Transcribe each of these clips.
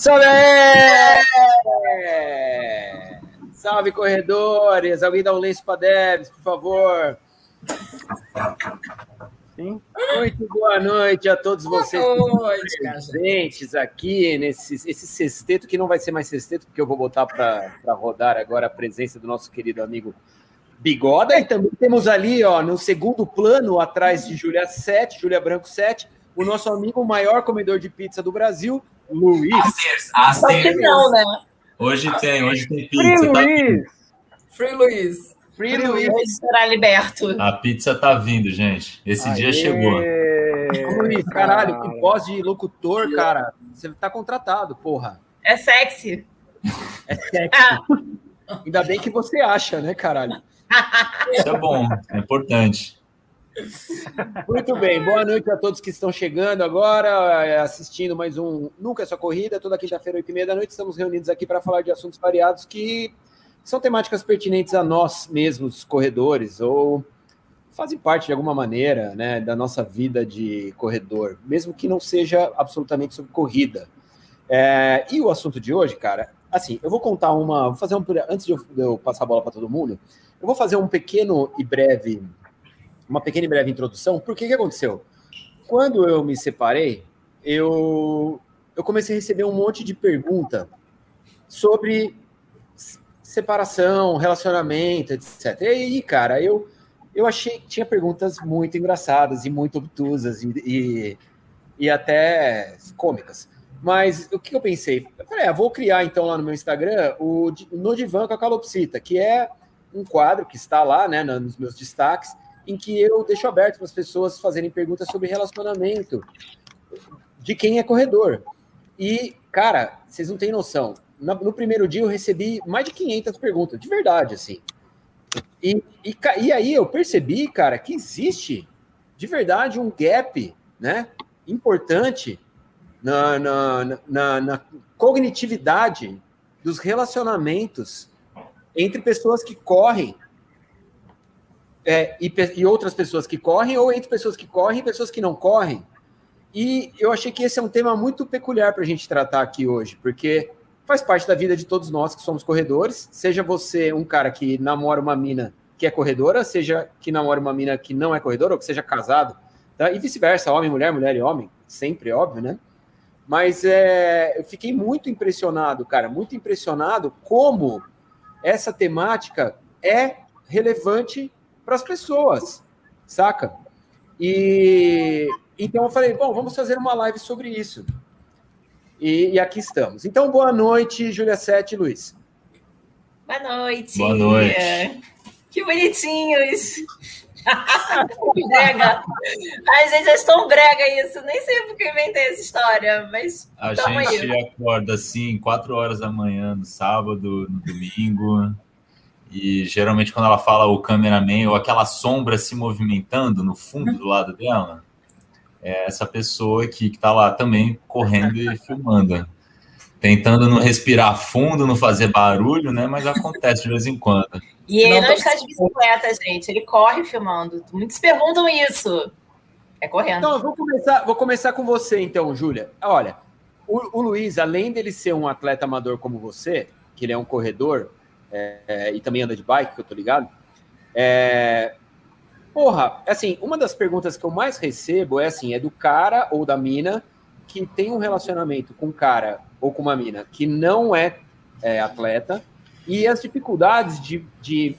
Salve! Salve, corredores! Alguém dá um lenço para Debs, por favor. Sim. Muito boa noite a todos vocês noite, presentes aqui nesse esse sexteto, que não vai ser mais sexteto, porque eu vou botar para rodar agora a presença do nosso querido amigo Bigoda. E também temos ali, ó, no segundo plano, atrás de Júlia 7, Júlia Branco 7, o nosso amigo, o maior comedor de pizza do Brasil, Luiz. Asters, Não, né? Hoje tem, hoje tem pizza. Free tá Luiz. Free Luiz. Free Luiz. Hoje será liberto. A pizza tá vindo, gente. Esse Aê. dia chegou. Luiz, caralho, que voz de locutor, cara. Você tá contratado, porra. É sexy. É sexy. Ainda bem que você acha, né, caralho? Isso é bom, é importante. Muito bem, boa noite a todos que estão chegando agora, é, assistindo mais um Nunca é Corrida. Toda quinta-feira, oito e meia da noite, estamos reunidos aqui para falar de assuntos variados que são temáticas pertinentes a nós mesmos, corredores, ou fazem parte de alguma maneira né, da nossa vida de corredor, mesmo que não seja absolutamente sobre corrida. É, e o assunto de hoje, cara, assim, eu vou contar uma. Vou fazer um. Antes de eu passar a bola para todo mundo, eu vou fazer um pequeno e breve uma pequena e breve introdução. Por que que aconteceu? Quando eu me separei, eu, eu comecei a receber um monte de pergunta sobre separação, relacionamento, etc. E aí, cara, eu, eu achei que tinha perguntas muito engraçadas e muito obtusas e, e, e até cômicas. Mas o que eu pensei? Eu falei, ah, vou criar então lá no meu Instagram o No Divã com a Calopsita, que é um quadro que está lá, né, nos meus destaques, em que eu deixo aberto para as pessoas fazerem perguntas sobre relacionamento de quem é corredor. E, cara, vocês não têm noção. No primeiro dia eu recebi mais de 500 perguntas, de verdade, assim. E, e, e aí eu percebi, cara, que existe de verdade um gap, né, importante na, na, na, na cognitividade dos relacionamentos entre pessoas que correm é, e, e, outras pessoas que correm, ou entre pessoas que correm e pessoas que não correm. E eu achei que esse é um tema muito peculiar para a gente tratar aqui hoje, porque faz parte da vida de todos nós que somos corredores, seja você um cara que namora uma mina que é corredora, seja que namora uma mina que não é corredora, ou que seja casado, tá? e vice-versa, homem, mulher, mulher e homem, sempre, óbvio, né? Mas é, eu fiquei muito impressionado, cara, muito impressionado como essa temática é relevante para as pessoas, saca? E então eu falei, bom, vamos fazer uma live sobre isso. E, e aqui estamos. Então, boa noite, Júlia Sete Luiz. Boa noite. Boa noite. Que bonitinhos. brega. Ai, gente, é tão brega isso. Nem sei porque eu inventei essa história, mas. A gente aí. acorda assim, quatro horas da manhã, no sábado, no domingo. E geralmente quando ela fala o cameraman ou aquela sombra se movimentando no fundo do lado dela, é essa pessoa aqui que está lá também correndo e filmando. Tentando não respirar fundo, não fazer barulho, né? Mas acontece de vez em quando. E ele não, não está de bicicleta, gente. Ele corre filmando. Muitos perguntam isso. É correndo. Então, eu vou começar, vou começar com você, então, Júlia. Olha, o, o Luiz, além dele ser um atleta amador como você, que ele é um corredor, é, e também anda de bike, que eu tô ligado. É, porra, assim, uma das perguntas que eu mais recebo é assim, é do cara ou da mina que tem um relacionamento com um cara ou com uma mina que não é, é atleta e as dificuldades de, de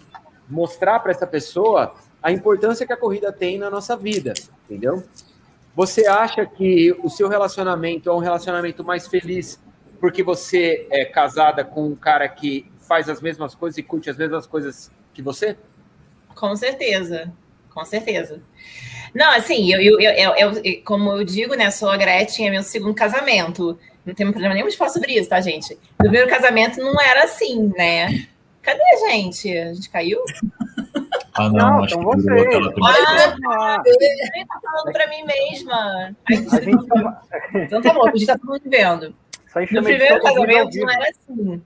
mostrar para essa pessoa a importância que a corrida tem na nossa vida, entendeu? Você acha que o seu relacionamento é um relacionamento mais feliz porque você é casada com um cara que faz as mesmas coisas e curte as mesmas coisas que você? Com certeza, com certeza. Não, assim, eu, eu, eu, eu, como eu digo, né, sou a Gretchen, é meu segundo casamento. Não tem problema nenhum de falar sobre isso, tá, gente? O primeiro casamento não era assim, né? Cadê a gente? A gente caiu? Ah, não, não acho então que você. Ah, eu tá falando pra mim mesma. a gente tá... Então tá bom, a gente tá todo mundo vendo. No primeiro casamento não era assim.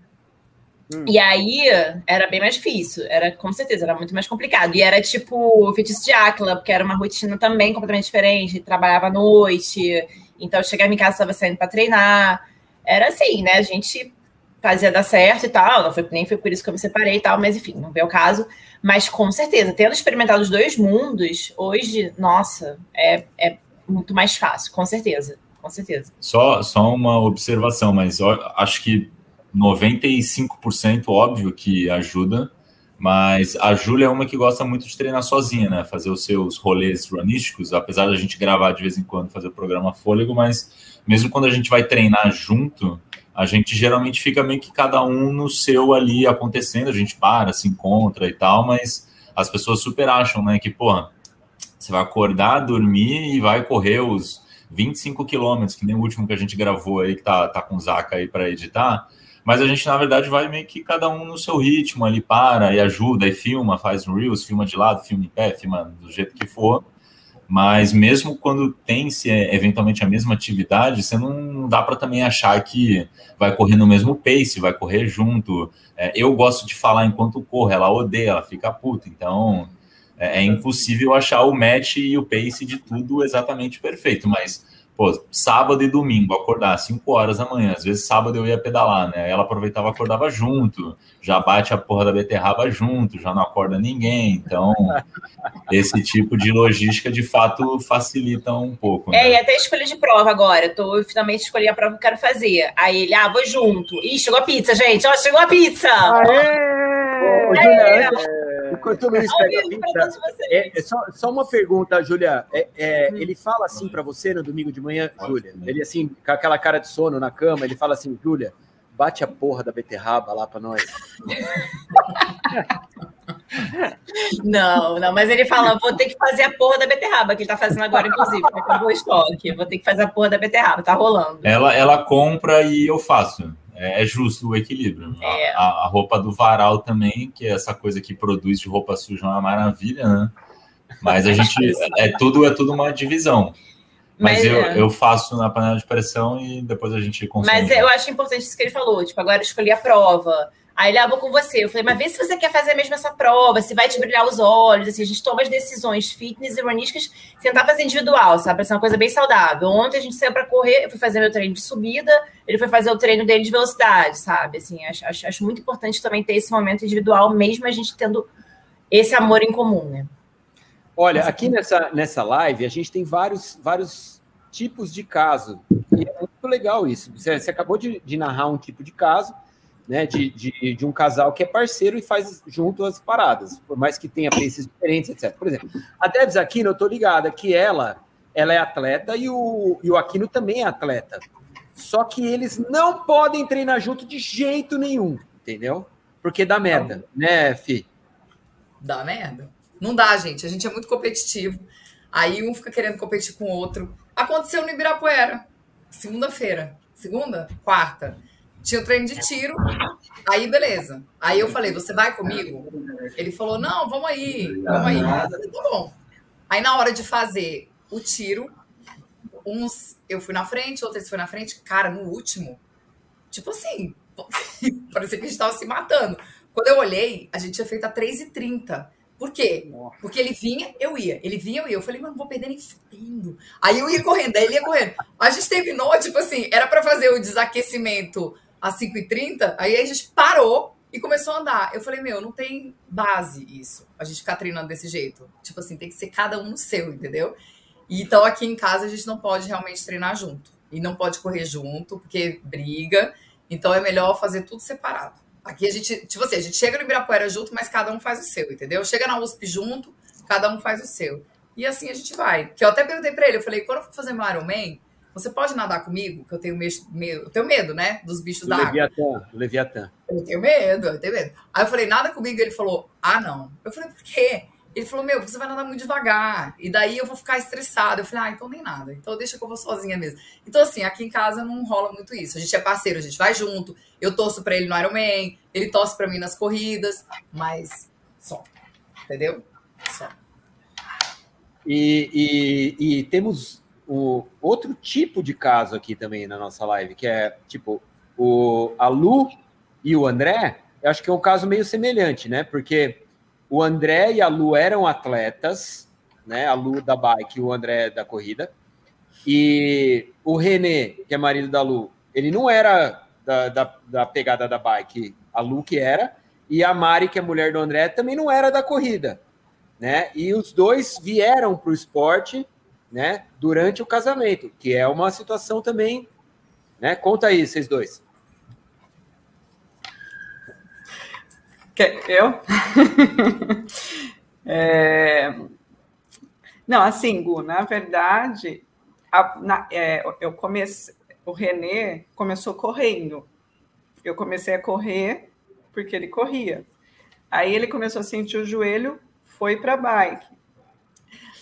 Hum. E aí era bem mais difícil, era com certeza, era muito mais complicado. E era tipo feitiço de Áquila, porque era uma rotina também completamente diferente, trabalhava à noite, então eu chegava em casa estava saindo para treinar. era assim, né? A gente fazia dar certo e tal, não foi, nem foi por isso que eu me separei e tal, mas enfim, não veio o caso. Mas com certeza, tendo experimentado os dois mundos, hoje, nossa, é, é muito mais fácil, com certeza, com certeza. Só, só uma observação, mas acho que 95% óbvio que ajuda, mas a Júlia é uma que gosta muito de treinar sozinha, né? Fazer os seus rolês runísticos, apesar da gente gravar de vez em quando, fazer o programa fôlego, mas mesmo quando a gente vai treinar junto, a gente geralmente fica meio que cada um no seu ali acontecendo, a gente para, se encontra e tal, mas as pessoas super acham, né, que, pô, você vai acordar, dormir e vai correr os 25 quilômetros, que nem o último que a gente gravou aí, que tá, tá com o Zaca aí para editar, mas a gente, na verdade, vai meio que cada um no seu ritmo ali, para e ajuda, e filma, faz Reels, filma de lado, filma em pé, filma do jeito que for. Mas mesmo quando tem-se é, eventualmente a mesma atividade, você não dá para também achar que vai correr no mesmo pace, vai correr junto. É, eu gosto de falar enquanto corro, ela odeia, ela fica puta. Então é, é impossível achar o match e o pace de tudo exatamente perfeito. Mas pô, sábado e domingo, acordar às 5 horas da manhã, às vezes sábado eu ia pedalar, né? Ela aproveitava, acordava junto, já bate a porra da beterraba junto, já não acorda ninguém. Então, esse tipo de logística de fato facilita um pouco. Né? É, e até escolha de prova agora. Tô, eu finalmente escolhi a prova que eu quero fazer. Aí ele, ah, vou junto. Ih, chegou a pizza, gente. Ó, chegou a pizza! Aê! Julia, Enquanto o Luiz pega a pizza, é, é só, só, uma pergunta, Júlia. É, é, hum. ele fala assim para você no domingo de manhã, Júlia. Ele assim, com aquela cara de sono na cama, ele fala assim, Júlia, bate a porra da beterraba lá para nós. Não, não, mas ele fala, vou ter que fazer a porra da beterraba, que ele tá fazendo agora, inclusive, acabou o estoque. Vou ter que fazer a porra da beterraba, tá rolando. Ela, ela compra e eu faço. É, é justo o equilíbrio. É. A, a, roupa do varal também, que é essa coisa que produz de roupa suja, é uma maravilha, né? Mas a gente. é tudo, é tudo uma divisão. Mas, Mas eu, é. eu faço na panela de pressão e depois a gente consome. Mas eu acho importante isso que ele falou. Tipo, agora escolhi a prova Aí ele, ah, vou com você. Eu falei, mas vê se você quer fazer mesmo essa prova, se vai te brilhar os olhos. Assim, a gente toma as decisões fitness e runísticas, tentar fazer individual, sabe? Pra ser uma coisa bem saudável. Ontem a gente saiu para correr, eu fui fazer meu treino de subida, ele foi fazer o treino dele de velocidade, sabe? Assim, acho, acho, acho muito importante também ter esse momento individual, mesmo a gente tendo esse amor em comum, né? Olha, aqui nessa, nessa live a gente tem vários, vários tipos de caso. E é muito legal isso. Você, você acabou de, de narrar um tipo de caso né, de, de, de, um casal que é parceiro e faz junto as paradas, por mais que tenha paces diferentes, etc. Por exemplo, a Debs Aquino, eu tô ligada que ela, ela é atleta e o, e o Aquino também é atleta. Só que eles não podem treinar junto de jeito nenhum, entendeu? Porque dá merda, né, Fi? Dá merda. Não dá, gente. A gente é muito competitivo. Aí um fica querendo competir com o outro. Aconteceu no Ibirapuera, segunda-feira. Segunda? Quarta. Tinha o treino de tiro. Aí, beleza. Aí eu falei, você vai comigo? Ele falou, não, vamos aí, vamos aí. Falei, tá bom. Aí na hora de fazer o tiro, uns eu fui na frente, outros foi na frente. Cara, no último, tipo assim, parecia que a gente tava se matando. Quando eu olhei, a gente tinha feito a 3h30. Por quê? Porque ele vinha, eu ia. Ele vinha, eu ia. Eu falei, mano, não vou perder nem fudendo. Aí eu ia correndo, aí ele ia correndo. A gente terminou, tipo assim, era para fazer o desaquecimento às 5h30, aí a gente parou e começou a andar. Eu falei, meu, não tem base isso, a gente ficar treinando desse jeito. Tipo assim, tem que ser cada um no seu, entendeu? E, então aqui em casa a gente não pode realmente treinar junto. E não pode correr junto, porque briga. Então é melhor fazer tudo separado. Aqui a gente, tipo assim, a gente chega no Ibirapuera junto, mas cada um faz o seu, entendeu? Chega na USP junto, cada um faz o seu. E assim a gente vai. Que eu até perguntei pra ele, eu falei, quando eu for fazer meu Ironman, você pode nadar comigo? Que eu tenho medo, eu tenho medo, né? Dos bichos da Leviatã, água. Leviatã. Eu tenho medo, eu tenho medo. Aí eu falei, nada comigo. Ele falou, ah, não. Eu falei, por quê? Ele falou, meu, você vai nadar muito devagar. E daí eu vou ficar estressada. Eu falei, ah, então nem nada. Então deixa que eu vou sozinha mesmo. Então, assim, aqui em casa não rola muito isso. A gente é parceiro, a gente vai junto. Eu torço pra ele no Ironman, ele torce pra mim nas corridas, mas só. Entendeu? Só. E, e, e temos o outro tipo de caso aqui também na nossa live, que é tipo o a Lu e o André, eu acho que é um caso meio semelhante, né? Porque o André e a Lu eram atletas, né? A Lu da bike o André da corrida. E o Renê, que é marido da Lu, ele não era da, da, da pegada da bike, a Lu que era, e a Mari, que é mulher do André, também não era da corrida, né? E os dois vieram para o esporte, né? Durante o casamento, que é uma situação também, né? Conta aí, vocês dois. Eu? é... Não, assim, Gu, na verdade, a, na, é, eu comecei, o Renê começou correndo. Eu comecei a correr porque ele corria. Aí ele começou a sentir o joelho, foi para a bike.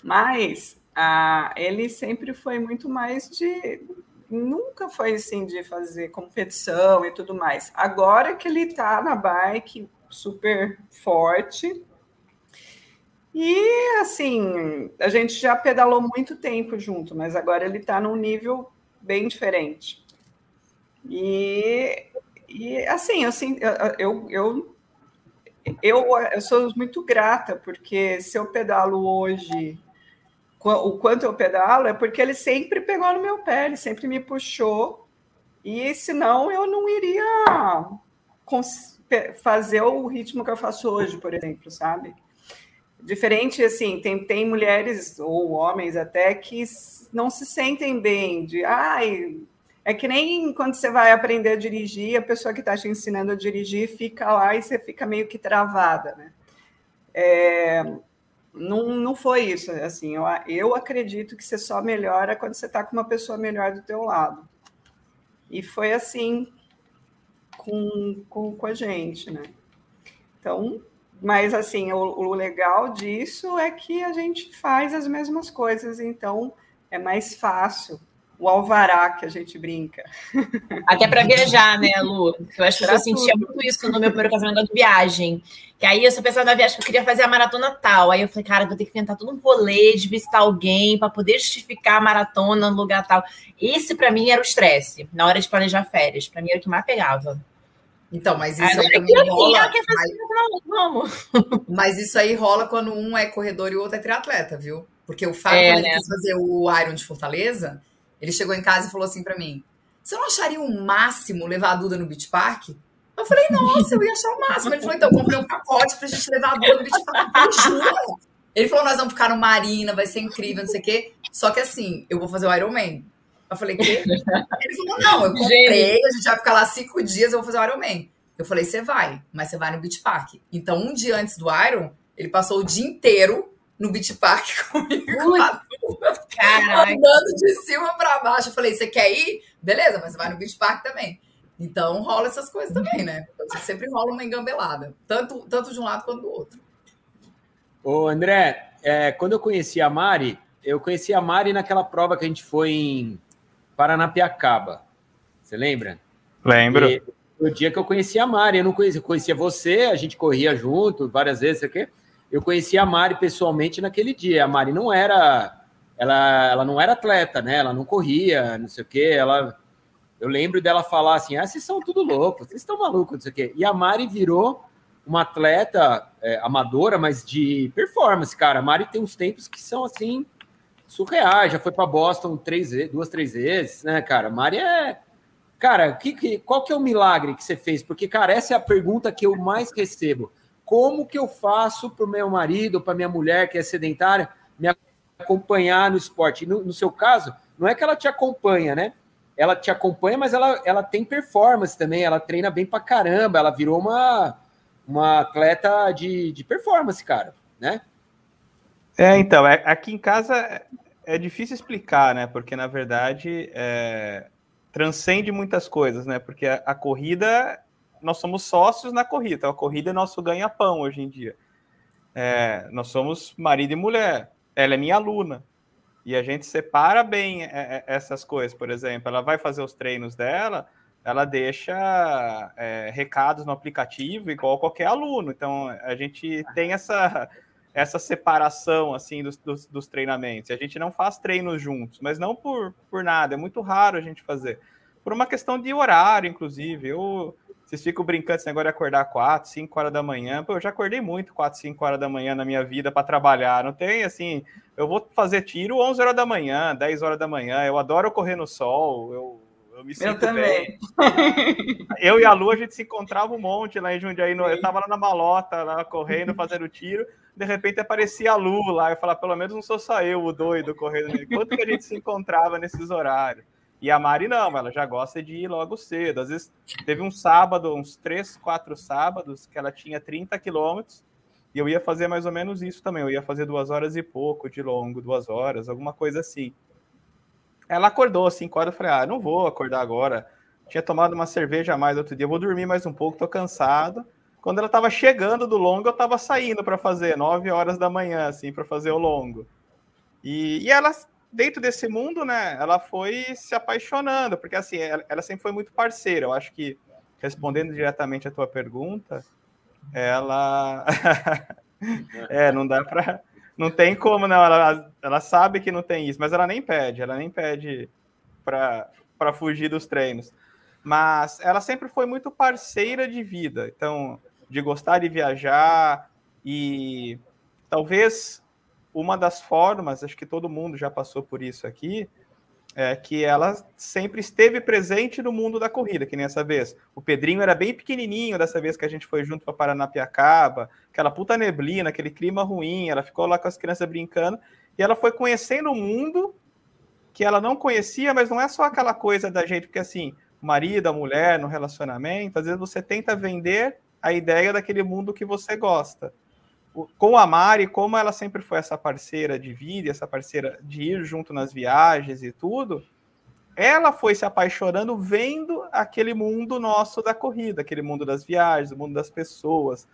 Mas ah, ele sempre foi muito mais de. Nunca foi assim de fazer competição e tudo mais. Agora que ele está na bike super forte. E assim, a gente já pedalou muito tempo junto, mas agora ele está num nível bem diferente. E e assim, assim eu, eu, eu, eu sou muito grata, porque se eu pedalo hoje, o quanto eu pedalo, é porque ele sempre pegou no meu pé, ele sempre me puxou, e senão eu não iria fazer o ritmo que eu faço hoje, por exemplo, sabe? Diferente, assim, tem, tem mulheres ou homens até que não se sentem bem, de ai, é que nem quando você vai aprender a dirigir, a pessoa que está te ensinando a dirigir fica lá e você fica meio que travada, né? É, não, não foi isso, assim, eu, eu acredito que você só melhora quando você está com uma pessoa melhor do teu lado. E foi assim com, com, com a gente, né? Então, mas assim, o, o legal disso é que a gente faz as mesmas coisas, então é mais fácil o alvará que a gente brinca. Até para viajar, né, Lu? Eu acho que eu sentia muito isso no meu primeiro casamento da viagem. Que aí eu só pensava na viagem que eu queria fazer a maratona tal. Aí eu falei, cara, vou ter que inventar todo um rolê de visitar alguém para poder justificar a maratona no lugar tal. Esse para mim era o estresse na hora de planejar férias. Para mim era o que mais pegava. Então, mas isso aí, aí também rola. Mas... Vamos. mas isso aí rola quando um é corredor e o outro é triatleta, viu? Porque o fato é, de né? fazer o Iron de Fortaleza, ele chegou em casa e falou assim para mim: Você não acharia o um máximo levar a Duda no Beach Park? Eu falei, nossa, eu ia achar o máximo. Ele falou, então, comprei um pacote pra gente levar a Duda no Beach Park. Eu falei, Ele falou, nós vamos ficar no Marina, vai ser incrível, não sei o quê. Só que assim, eu vou fazer o Iron Man. Eu falei, quê? Ele falou, não, eu comprei, a gente vai ficar lá cinco dias, eu vou fazer o Iron Man. Eu falei, você vai, mas você vai no Beach Park. Então, um dia antes do Iron, ele passou o dia inteiro no Beach Park comigo. Andando de cima para baixo. Eu falei, você quer ir? Beleza, mas você vai no Beach Park também. Então rola essas coisas também, né? Sempre rola uma engambelada. Tanto, tanto de um lado quanto do outro. Ô, André, é, quando eu conheci a Mari, eu conheci a Mari naquela prova que a gente foi em Paranapiacaba. Você lembra? Lembro. E, o dia que eu conheci a Mari, eu não conhecia, eu conhecia você, a gente corria junto várias vezes, sei o quê eu conheci a Mari pessoalmente naquele dia. A Mari não era, ela, ela não era atleta, né? Ela não corria, não sei o quê. Ela, eu lembro dela falar assim: ah, vocês são tudo loucos, vocês estão malucos, não sei o quê. E a Mari virou uma atleta é, amadora, mas de performance, cara. A Mari tem uns tempos que são assim surreais. Já foi para Boston três, duas, três vezes, né, cara? A Mari é Cara, que, que, qual que é o milagre que você fez? Porque, cara, essa é a pergunta que eu mais recebo como que eu faço para o meu marido, para minha mulher que é sedentária, me acompanhar no esporte? No, no, seu caso, não é que ela te acompanha, né? Ela te acompanha, mas ela, ela tem performance também, ela treina bem para caramba, ela virou uma, uma atleta de, de performance, cara, né? É, então, é, aqui em casa é, é difícil explicar, né? Porque, na verdade, é, transcende muitas coisas, né? Porque a, a corrida nós somos sócios na corrida. A corrida é nosso ganha-pão hoje em dia. É, nós somos marido e mulher. Ela é minha aluna. E a gente separa bem é, é, essas coisas. Por exemplo, ela vai fazer os treinos dela, ela deixa é, recados no aplicativo, igual qualquer aluno. Então, a gente tem essa, essa separação assim dos, dos, dos treinamentos. A gente não faz treinos juntos, mas não por, por nada. É muito raro a gente fazer. Por uma questão de horário, inclusive. Eu vocês ficam brincando esse negócio de acordar 4, 5 horas da manhã. Pô, eu já acordei muito 4, 5 horas da manhã na minha vida para trabalhar. Não tem assim, eu vou fazer tiro 11 horas da manhã, 10 horas da manhã. Eu adoro correr no sol. Eu, Eu me sinto eu também. Bem. Eu e a Lu, a gente se encontrava um monte lá em Jundiaí. No... Eu tava lá na malota, lá correndo, fazendo tiro. De repente aparecia a Lu lá. Eu falava, pelo menos não sou só eu, o doido, correndo. Quanto que a gente se encontrava nesses horários? E a Mari não, ela já gosta de ir logo cedo. Às vezes teve um sábado, uns três, quatro sábados, que ela tinha 30 quilômetros. E eu ia fazer mais ou menos isso também. Eu ia fazer duas horas e pouco de longo, duas horas, alguma coisa assim. Ela acordou assim, quando eu falei, ah, não vou acordar agora. Tinha tomado uma cerveja a mais outro dia, vou dormir mais um pouco, tô cansado. Quando ela estava chegando do longo, eu estava saindo para fazer, nove horas da manhã, assim, para fazer o longo. E, e, ela, dentro desse mundo, né, ela foi se apaixonando, porque assim, ela, ela sempre foi muito parceira. Eu acho que, respondendo diretamente a tua pergunta, ela. é, não dá para não tem como, não. Ela, ela sabe que não tem isso, mas ela nem pede, ela nem pede para fugir dos treinos. Mas ela sempre foi muito parceira de vida, então, de gostar de viajar e talvez uma das formas, acho que todo mundo já passou por isso aqui, é, que ela sempre esteve presente no mundo da corrida, que nem essa vez. O Pedrinho era bem pequenininho dessa vez que a gente foi junto para Paranapiacaba, aquela puta neblina, aquele clima ruim, ela ficou lá com as crianças brincando, e ela foi conhecendo o mundo que ela não conhecia, mas não é só aquela coisa da gente, porque assim, marido, a mulher, no relacionamento, às vezes você tenta vender a ideia daquele mundo que você gosta com a Mari, como ela sempre foi essa parceira de vida, essa parceira de ir junto nas viagens e tudo, ela foi se apaixonando vendo aquele mundo nosso da corrida, aquele mundo das viagens, o mundo das pessoas,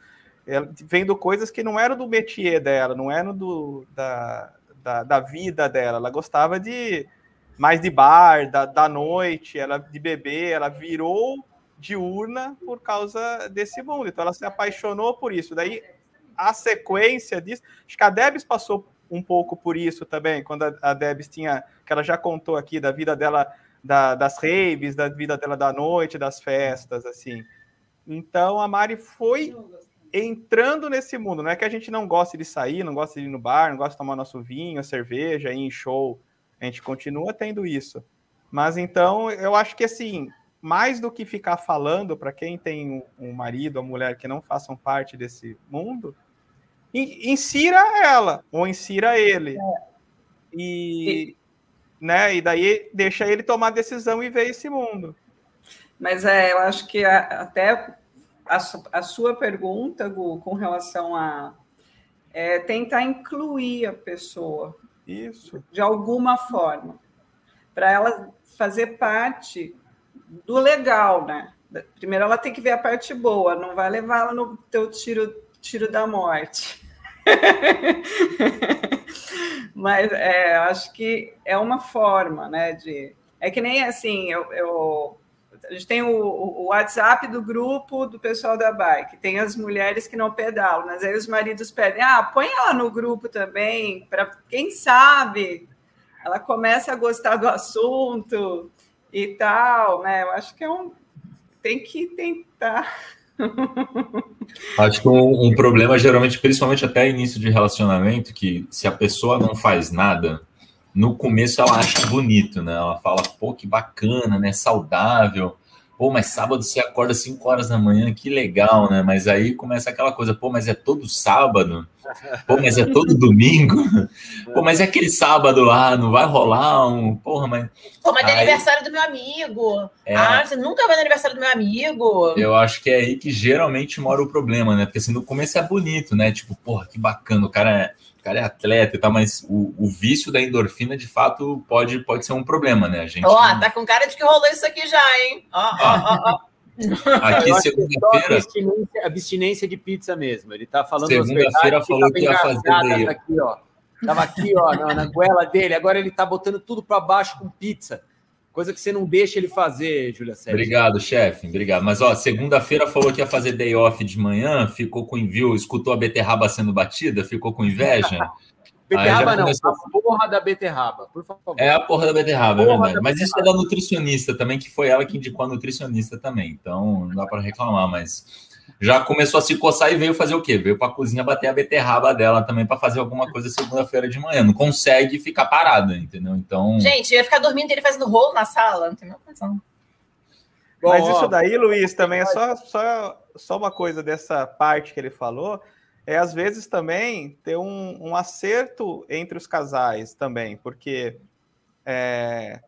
ela, vendo coisas que não eram do métier dela, não eram do, da, da, da vida dela. Ela gostava de mais de bar, da, da noite, ela de beber, ela virou diurna por causa desse mundo. Então ela se apaixonou por isso. Daí a sequência disso. Acho que a Debs passou um pouco por isso também, quando a, Debs tinha, que ela já contou aqui da vida dela, da, das raves, da vida dela da noite, das festas, assim. Então a Mari foi entrando nesse mundo. Não é que a gente não goste de sair, não gosta de ir no bar, não gosta de tomar nosso vinho, cerveja, ir em show. A gente continua tendo isso. Mas então, eu acho que assim, mais do que ficar falando para quem tem um marido ou mulher que não façam parte desse mundo, insira ela ou insira ele. E, né, e daí deixa ele tomar a decisão e ver esse mundo. Mas é, eu acho que a, até a, a, sua pergunta, Gu, com relação a é, tentar incluir a pessoa. Isso. De alguma forma. Para ela fazer parte do legal, né? Primeiro ela tem que ver a parte boa, não vai levar ela no teu tiro tiro da morte. Mas é, acho que é uma forma, né? De, é que nem assim, eu, eu a gente tem o, o, WhatsApp do grupo do pessoal da bike, tem as mulheres que não pedalam, mas aí os maridos pedem, ah, põe ela no grupo também, para quem sabe ela começa a gostar do assunto e tal, né? Eu acho que é um tem que tentar Acho que um, um, problema, geralmente, principalmente até início de relacionamento, que se a pessoa não faz nada, no começo ela acha bonito, né? Ela fala, pô, que bacana, né? Saudável. Pô, mas sábado você acorda 5 horas da manhã, que legal, né? Mas aí começa aquela coisa, pô, mas é todo sábado? Pô, mas é todo domingo? Pô, mas é aquele sábado lá, não vai rolar um. Porra, mas. Pô, mas é aniversário do meu amigo. É... Ah, você nunca vai no aniversário do meu amigo. Eu acho que é aí que geralmente mora o problema, né? Porque assim, no começo é bonito, né? Tipo, porra, que bacana, o cara é cara é atleta e tal, mas o, o, vício da endorfina, de fato, pode, pode ser um problema, né? A gente. Ó, oh, não... tá com cara de que rolou isso aqui já, hein? Ó, ó, ó, Aqui, segunda-feira. Abstinência, abstinência de pizza mesmo. Ele tá falando. Segunda-feira falou que ia fazer daí. Aqui, ó. Tava aqui, ó, na, na goela dele. Agora ele tá botando tudo para baixo com pizza. Coisa que você não deixa ele fazer, Júlia Sérgio. Obrigado, chefe. Obrigado. Mas, ó, segunda-feira falou que ia fazer day off de manhã, ficou com envio, escutou a beterraba sendo batida, ficou com inveja. beterraba não, começou... a porra da beterraba, por favor. É a porra da beterraba, é porra é verdade. Mas isso é da nutricionista também, que foi ela que indicou a nutricionista também. Então, não dá para reclamar, mas já começou a se coçar e veio fazer o quê? Veio para a cozinha bater a beterraba dela também para fazer alguma coisa segunda-feira de manhã. Não consegue ficar parada, entendeu? Então. Gente, ia ficar dormindo ele fazendo rolo na sala, não tem nenhuma. Bom, Mas isso daí, Luiz, também é só, só, só uma coisa dessa parte que ele falou. É às vezes também ter um, um acerto entre os casais também, porque é,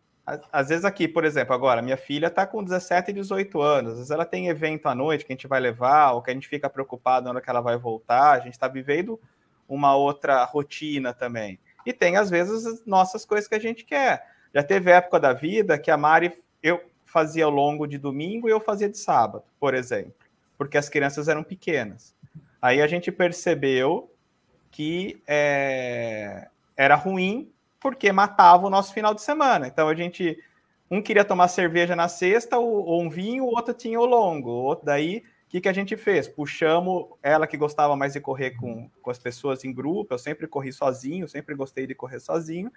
às vezes aqui, por exemplo, agora, minha filha está com 17 e 18 anos, às vezes ela tem evento à noite que a gente vai levar, ou que a gente fica preocupado na hora que ela vai voltar, a gente está vivendo uma outra rotina também. E tem, às vezes, as nossas coisas que a gente quer. Já teve época da vida que a Mari, eu fazia longo de domingo e eu fazia de sábado, por exemplo, porque as crianças eram pequenas. Aí a gente percebeu que é, era ruim porque matava o nosso final de semana. Então a gente um queria tomar cerveja na sexta ou, um vinho, o outro tinha o longo. O outro daí, o que, que a gente fez? Puxamos ela que gostava mais de correr com, com as pessoas em grupo. Eu sempre corri sozinho, sempre gostei de correr sozinho.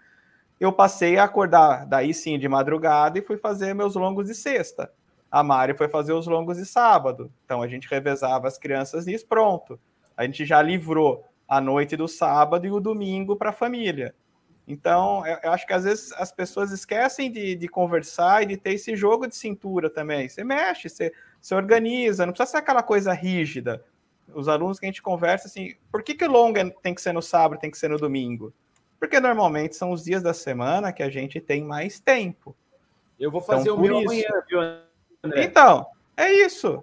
Eu passei a acordar daí sim de madrugada e fui fazer meus longos de sexta. A Mari foi fazer os longos de sábado. Então a gente revezava as crianças nisso, pronto. A gente já livrou a noite do sábado e o domingo para a família. Então, eu acho que às vezes as pessoas esquecem de, de, conversar e de ter esse jogo de cintura também. Você mexe, você, você organiza, não precisa ser aquela coisa rígida. Os alunos que a gente conversa assim, por que, que longa tem que ser no sábado, tem que ser no domingo? Porque normalmente são os dias da semana que a gente tem mais tempo. Eu vou fazer então, o meu isso. amanhã, viu, André? Então, é isso.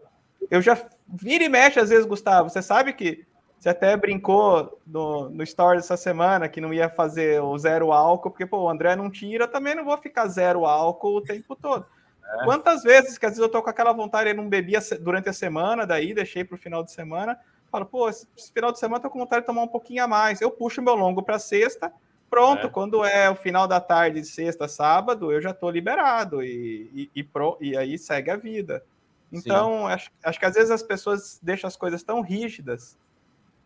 Eu já vira e mexe às vezes, Gustavo. Você sabe que você até brincou no, no story essa semana que não ia fazer o zero álcool, porque, pô, o André não tira, também não vou ficar zero álcool o tempo todo. É. Quantas vezes que às vezes eu tô com aquela vontade, e não bebia durante a semana, daí deixei para o final de semana, falo, pô, esse, final de semana tô com vontade de tomar um pouquinho a mais. Eu puxo meu longo para sexta, pronto, é. quando é o final da tarde de sexta, sábado, eu já tô liberado e, e, e, pro, e aí segue a vida. Então, acho, acho que às vezes as pessoas deixam as coisas tão rígidas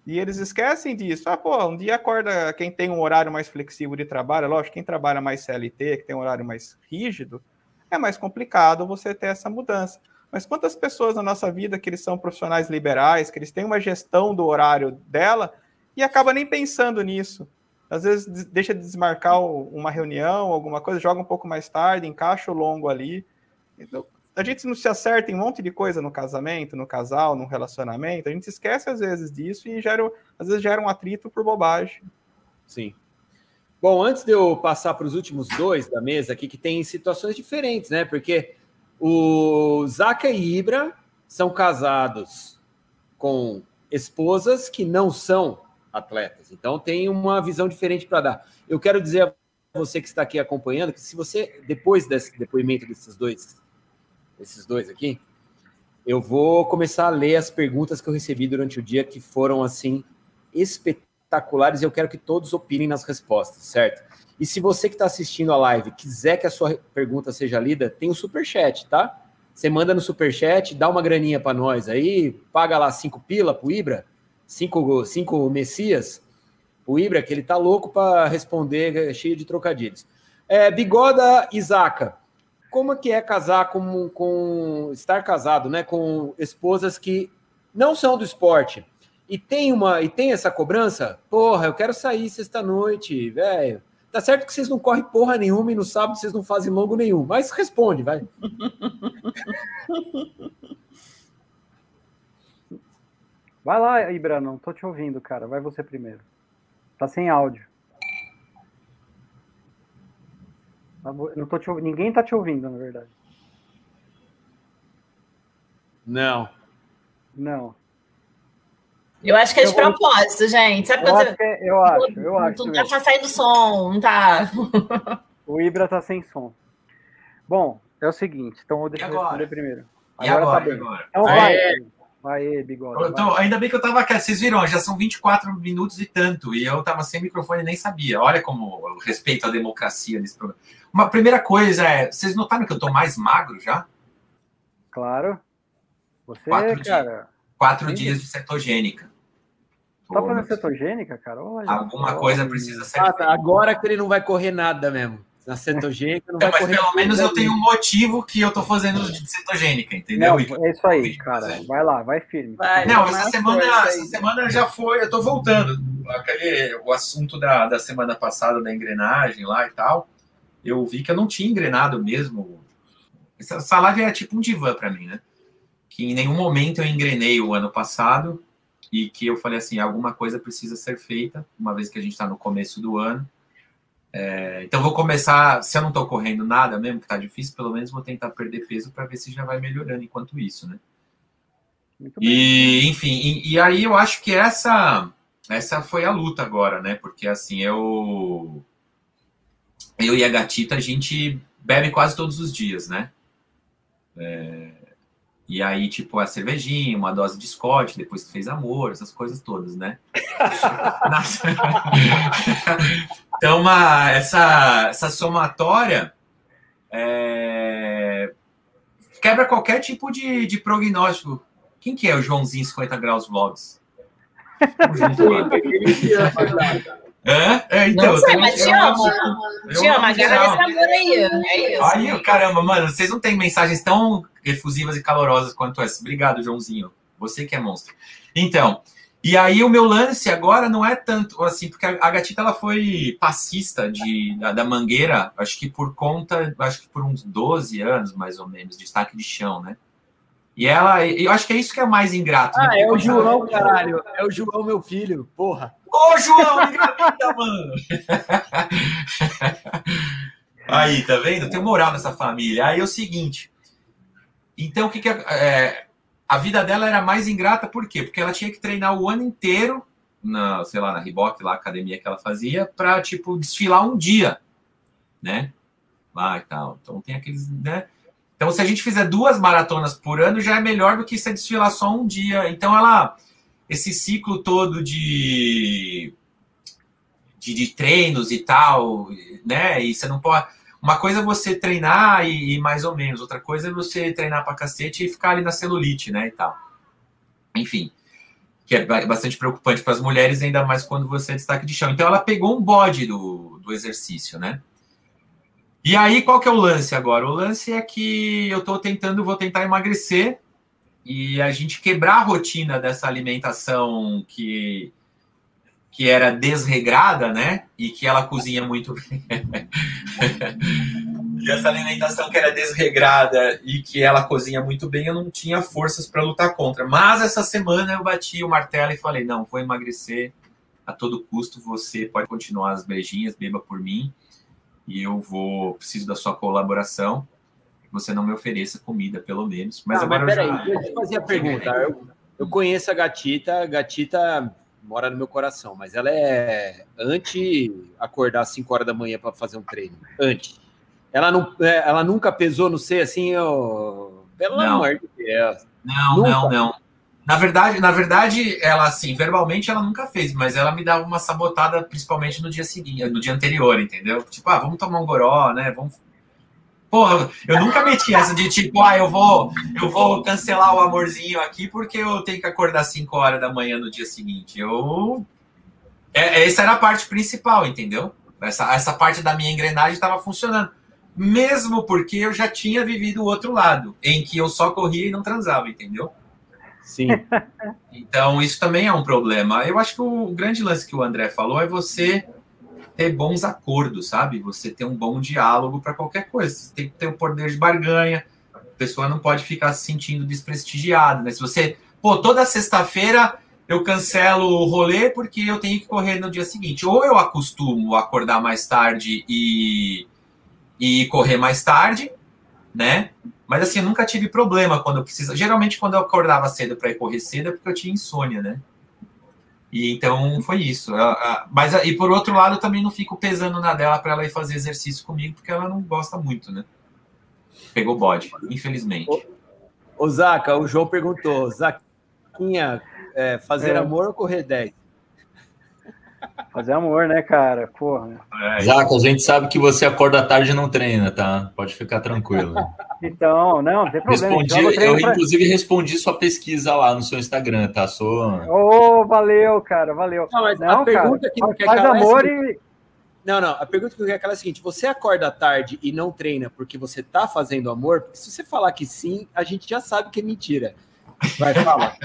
e eles esquecem disso. Ah, pô, um dia acorda quem tem um horário mais flexível de trabalho, lógico, quem trabalha mais CLT, que tem um horário mais rígido, é mais complicado você ter essa mudança. Mas quantas pessoas na nossa vida que eles são profissionais liberais, que eles têm uma gestão do horário dela e acaba nem pensando nisso. Às vezes deixa de desmarcar uma reunião, alguma coisa, joga um pouco mais tarde, encaixa o longo ali. Então, a gente não se acerta em um monte de coisa no casamento, no casal, no relacionamento, a gente esquece às vezes disso e gera, às vezes gera um atrito por bobagem. Sim. Bom, antes de eu passar para os últimos dois da mesa aqui, que tem situações diferentes, né? Porque o Zaca e Ibra são casados com esposas que não são atletas. Então tem uma visão diferente para dar. Eu quero dizer a você que está aqui acompanhando que se você, depois desse depoimento desses dois esses dois aqui, eu vou começar a ler as perguntas que eu recebi durante o dia que foram assim espetaculares e eu quero que todos opinem nas respostas, certo? E se você que está assistindo a live quiser que a sua pergunta seja lida, tem o super chat, tá? Você manda no super chat, dá uma graninha para nós aí, paga lá cinco pila pro Ibra, cinco, cinco Messias, o Ibra que ele tá louco para responder, cheio de trocadilhos. É, Bigoda Isaka, como que é casar com, com estar casado, né, com esposas que não são do esporte e tem uma e tem essa cobrança? Porra, eu quero sair sexta noite, velho. Tá certo que vocês não correm porra nenhuma e no sábado vocês não fazem longo nenhum, mas responde, vai. Vai lá, Ibra, não tô te ouvindo, cara. Vai você primeiro. Tá sem áudio. Tá não tô te, ninguém tá te ouvindo, na verdade. Não. Não. Eu acho que é de propósito, gente. Sabe eu quando acho, você... é, eu acho, eu acho. Não tá saindo som, não tá. o Ibra tá sem som. Bom, é o seguinte, então vou deixar eu responder primeiro. Agora, e agora, tá agora? Então vai. Aê, bigode. Então, ainda bem que eu tava aqui. Vocês viram, já são 24 minutos e tanto. E eu tava sem microfone e nem sabia. Olha como eu respeito a democracia nesse programa. Uma primeira coisa é: vocês notaram que eu tô mais magro já? Claro. Você, quatro cara. Dias, quatro dias de cetogênica. Tá fazendo cetogênica, cara? Olha, Alguma coisa precisa ser. Ah, tá. Agora que ele não vai correr nada mesmo na cetogênica não vai mas. Pelo menos eu tenho um motivo que eu tô fazendo de cetogênica, entendeu? Não, é isso aí, cara. Vai lá, vai firme. Vai, não, essa semana, essa semana já foi, eu tô voltando. Aquele, o assunto da, da semana passada da engrenagem lá e tal, eu vi que eu não tinha engrenado mesmo Essa, essa live é tipo um divã para mim, né? Que em nenhum momento eu engrenei o ano passado e que eu falei assim, alguma coisa precisa ser feita, uma vez que a gente está no começo do ano. É, então vou começar, se eu não estou correndo nada mesmo, que está difícil, pelo menos vou tentar perder peso para ver se já vai melhorando enquanto isso, né? E, enfim, e, e, aí eu acho que essa essa foi a luta agora, né? Porque assim, eu eu e a gatita a gente bebe quase todos os dias, né? É, e aí, tipo, a cervejinha, uma dose de Scott, depois que fez amor, essas coisas todas, né? então, uma, essa, essa somatória é, quebra qualquer tipo de, de prognóstico. Quem que é o Joãozinho 50 Graus Vlogs? É? então. Não sei, mas te ama. Te ama, agarra esse amor aí. É isso. Aí, caramba, mano, vocês não têm mensagens tão efusivas e calorosas quanto essa. Obrigado, Joãozinho. Você que é monstro. Então, e aí o meu lance agora não é tanto assim, porque a, gatita ela foi passista de, da, da, Mangueira, acho que por conta, acho que por uns 12 anos, mais ou menos, de destaque de chão, né? E ela, eu acho que é isso que é mais ingrato. Ah, né? é o João, caralho. É o João, meu filho, porra. Ô, João, engravida, mano! Aí, tá vendo? Tem moral nessa família. Aí é o seguinte. Então, o que, que é, é, a vida dela era mais ingrata, por quê? Porque ela tinha que treinar o ano inteiro, na, sei lá, na Reebok, lá, academia que ela fazia, pra, tipo, desfilar um dia, né? Lá e tal. Então, tem aqueles, né? Então, se a gente fizer duas maratonas por ano, já é melhor do que se desfilar só um dia. Então, ela, esse ciclo todo de, de, de treinos e tal, né? E você não pode. Uma coisa é você treinar e, e, mais ou menos, outra coisa é você treinar pra cacete e ficar ali na celulite, né? E tal. Enfim, que é bastante preocupante para as mulheres, ainda mais quando você é destaque de chão. Então, ela pegou um bode do, do exercício, né? E aí, qual que é o lance agora? O lance é que eu estou tentando, vou tentar emagrecer e a gente quebrar a rotina dessa alimentação que, que era desregrada, né? E que ela cozinha muito bem. e essa alimentação que era desregrada e que ela cozinha muito bem, eu não tinha forças para lutar contra. Mas essa semana eu bati o martelo e falei: não, vou emagrecer a todo custo. Você pode continuar as beijinhas, beba por mim e eu vou preciso da sua colaboração. Você não me ofereça comida, pelo menos. Mas ah, agora mas peraí, já... deixa eu fazer a pergunta. Eu, eu conheço a Gatita, a Gatita mora no meu coração, mas ela é anti acordar às 5 horas da manhã para fazer um treino. Antes. Ela, não, é, ela nunca pesou no ser assim, ó, pelo não. amor de Deus. Não, nunca. não, não. Na verdade, na verdade, ela assim, verbalmente ela nunca fez, mas ela me dava uma sabotada, principalmente no dia seguinte, no dia anterior, entendeu? Tipo, ah, vamos tomar um goró, né? Vamos. Porra, eu nunca meti essa de tipo, ah, eu vou, eu vou cancelar o amorzinho aqui porque eu tenho que acordar 5 horas da manhã no dia seguinte. Eu. É, essa era a parte principal, entendeu? Essa, essa parte da minha engrenagem estava funcionando. Mesmo porque eu já tinha vivido o outro lado, em que eu só corria e não transava, entendeu? Sim. Então, isso também é um problema. Eu acho que o grande lance que o André falou é você ter bons acordos, sabe? Você ter um bom diálogo para qualquer coisa. Você tem que ter o poder de barganha. A pessoa não pode ficar se sentindo desprestigiada, né? Se você, pô, toda sexta-feira eu cancelo o rolê porque eu tenho que correr no dia seguinte. Ou eu acostumo acordar mais tarde e, e correr mais tarde, né? Mas assim, eu nunca tive problema quando eu precisava. Geralmente, quando eu acordava cedo para ir correr cedo, é porque eu tinha insônia, né? E então foi isso. Mas e por outro lado, eu também não fico pesando na dela para ela ir fazer exercício comigo, porque ela não gosta muito, né? Pegou bode, infelizmente. Ô, Zaca, o João perguntou: Zaquinha, é, fazer é. amor ou correr 10? Fazer amor, né, cara? Porra. É, a gente sabe que você acorda tarde e não treina, tá? Pode ficar tranquilo. Então, não, não tem problema. Respondi, eu, pra... inclusive, respondi sua pesquisa lá no seu Instagram, tá? Sou. Ô, oh, valeu, cara, valeu. Não, mas não, a pergunta cara, que não quer faz amor é e. Não, não, a pergunta que eu quero é a seguinte: você acorda tarde e não treina porque você tá fazendo amor? Porque se você falar que sim, a gente já sabe que é mentira. Vai, fala.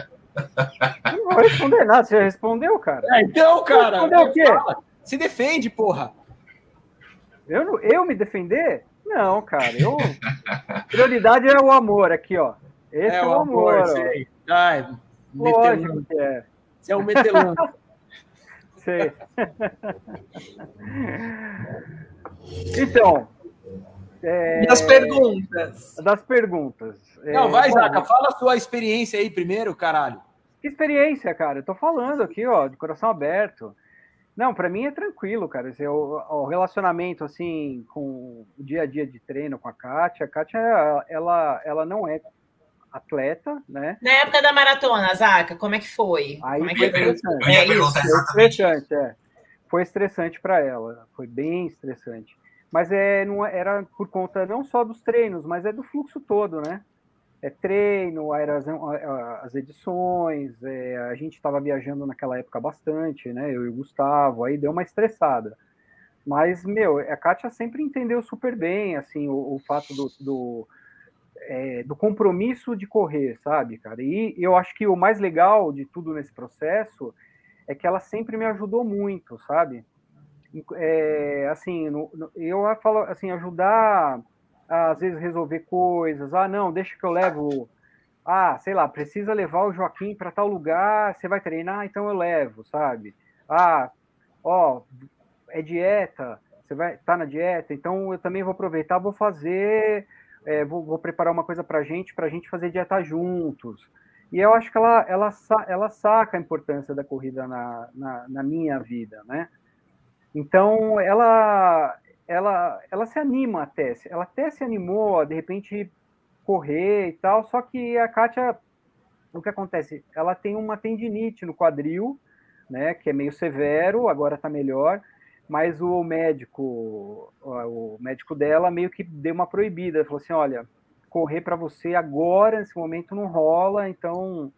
Não vou responder nada, você já respondeu, cara. É, então, cara. Respondeu o quê? Fala. Se defende, porra. Eu, eu me defender? Não, cara, eu. Prioridade é o amor aqui, ó. Esse é, é o amor. amor sei. Ai, Lógico que é. Você é um metelão. sei. então. É... Das perguntas. Das perguntas. Não, é... vai, Zaca, fala a sua experiência aí primeiro, caralho. Que experiência, cara? Eu tô falando aqui, ó, de coração aberto. Não, para mim é tranquilo, cara. Esse, o, o, relacionamento, assim, com o dia a dia de treino com a Kátia. A Kátia, ela, ela não é atleta, né? Na época da maratona, Zaca, como é que foi? Aí como é foi estressante. É, isso. Foi estressante, é. Foi estressante para ela. Foi bem estressante. Mas é, não, é, era por conta não só dos treinos, mas é do fluxo todo, né? É, treino, as edições, é, a gente estava viajando naquela época bastante, né? Eu e o Gustavo, aí deu uma estressada. Mas, meu, a Kátia sempre entendeu super bem, assim, o, o fato do, do, é, do, compromisso de correr, sabe, cara? E eu acho que o mais legal de tudo nesse processo é que ela sempre me ajudou muito, sabe? É, assim, no, no, eu falo assim, ajudar às vezes resolver coisas. Ah, não, deixa que eu levo. Ah, sei lá, precisa levar o Joaquim para tal lugar, você vai treinar, então eu levo, sabe? Ah, ó, é dieta, você vai tá na dieta, então eu também vou aproveitar, vou fazer, é, vou, vou, preparar uma coisa para gente, para gente fazer dieta juntos. E eu acho que ela, ela, ela saca a importância da corrida na, na, na minha vida, né? Então, ela, ela, ela se anima até, ela até se animou de repente correr e tal, só que a Kátia, o que acontece? Ela tem uma tendinite no quadril, né, que é meio severo, agora tá melhor, mas o médico, o médico dela meio que deu uma proibida, falou assim, olha, correr para você agora, nesse momento não rola, então,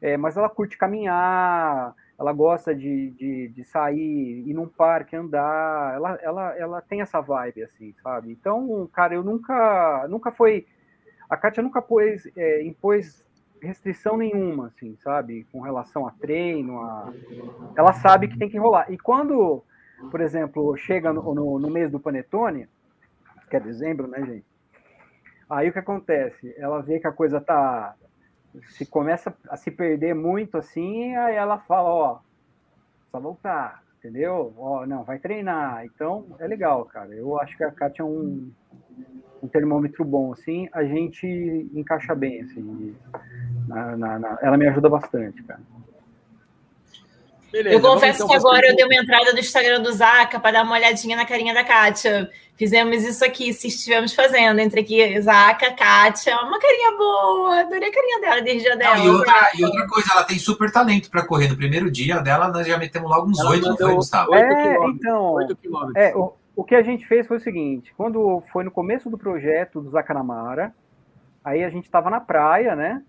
é, mas ela curte caminhar, ela gosta de, de, de, sair, ir num parque, andar, ela, ela, ela tem essa vibe, assim, sabe? Então, cara, eu nunca, nunca foi, a Kátia nunca pôs, é, impôs restrição nenhuma, assim, sabe? Com relação a treino, a... ela sabe que tem que rolar. E quando, por exemplo, chega no, no, no mês do Panetone, que é dezembro, né, gente? Aí o que acontece? Ela vê que a coisa tá se começa a se perder muito assim, aí ela fala, ó, só voltar, entendeu? Ó, não, vai treinar. Então, é legal, cara. Eu acho que a Kátia é um, um termômetro bom, assim, a gente encaixa bem, assim. Na, na, na... Ela me ajuda bastante, cara. Beleza, eu confesso então que agora eu dei uma entrada no Instagram do Zaca para dar uma olhadinha na carinha da Kátia. Fizemos isso aqui, se estivemos fazendo, entre aqui, Zaca, Kátia, uma carinha boa, adorei a carinha dela, a energia dela. Não, e, outra, e, outra, coisa, ela tem super talento para correr. No primeiro dia dela, nós já metemos logo uns oito, não foi, Gustavo? É, então, é, o, o que a gente fez foi o seguinte, quando foi no começo do projeto do Zacanamara, aí a gente estava na praia, né,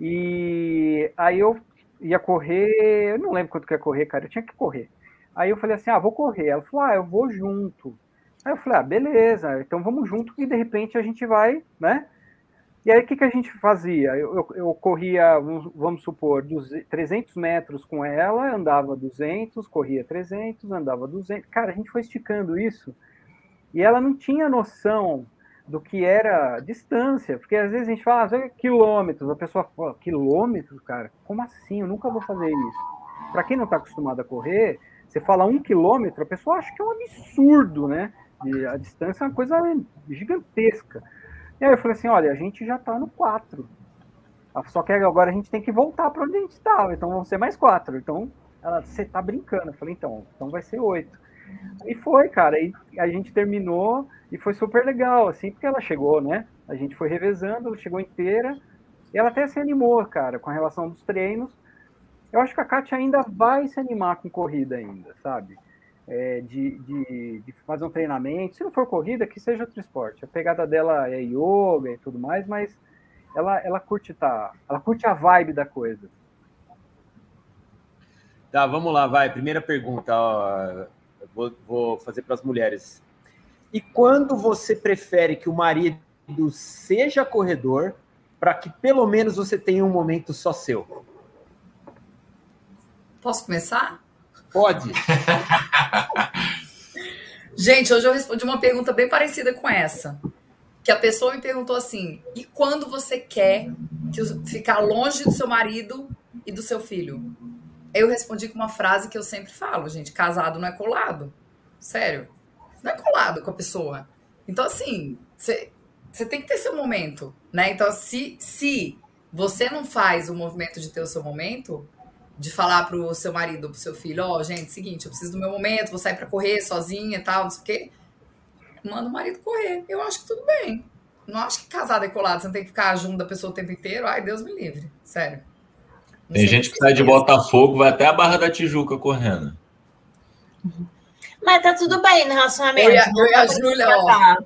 e aí eu ia correr, eu não lembro quanto que ia correr, cara, eu tinha que correr. Aí eu falei assim, ah, vou correr. Ela falou, ah, eu vou junto. Aí eu falei, ah, beleza, então vamos junto e de repente a gente vai, né? E aí o que, que a gente fazia? Eu, eu, eu corria, vamos supor, 300 metros com ela, andava 200, corria 300, andava 200. Cara, a gente foi esticando isso e ela não tinha noção do que era distância, porque às vezes a gente fala ah, quilômetros, a pessoa fala, quilômetros, cara, como assim? Eu nunca vou fazer isso. Para quem não está acostumado a correr, você fala um quilômetro, a pessoa acha que é um absurdo, né? E a distância é uma coisa gigantesca. E aí eu falei assim, olha, a gente já está no 4. Só que agora a gente tem que voltar para onde a gente estava, então vão ser mais quatro. Então, ela, você tá brincando. Eu falei, então, então vai ser oito. E foi, cara. E a gente terminou e foi super legal, assim, porque ela chegou, né? A gente foi revezando, ela chegou inteira. E ela até se animou, cara, com relação dos treinos. Eu acho que a Kátia ainda vai se animar com corrida ainda, sabe? É, de, de, de, fazer um treinamento. Se não for corrida, que seja outro esporte. A pegada dela é yoga e tudo mais, mas ela, ela curte tá, ela curte a vibe da coisa. Tá, vamos lá, vai. Primeira pergunta. Ó, vou, vou fazer para as mulheres. E quando você prefere que o marido seja corredor, para que pelo menos você tenha um momento só seu? Posso começar? Pode. Gente, hoje eu respondi uma pergunta bem parecida com essa. Que a pessoa me perguntou assim: e quando você quer ficar longe do seu marido e do seu filho? Eu respondi com uma frase que eu sempre falo, gente: casado não é colado. Sério. Não é colado com a pessoa. Então, assim, você, tem que ter seu momento, né? Então, se, se você não faz o movimento de ter o seu momento, de falar pro seu marido, pro seu filho, ó, oh, gente, seguinte, eu preciso do meu momento, vou sair para correr sozinha e tal, não sei o quê. Manda o marido correr. Eu acho que tudo bem. Não acho que casado é colado, você não tem que ficar junto da pessoa o tempo inteiro. Ai, Deus me livre. Sério. Tem gente que sai de Botafogo, vai até a Barra da Tijuca correndo. Mas tá tudo bem no relacionamento. Eu, eu e a Júlia, ó.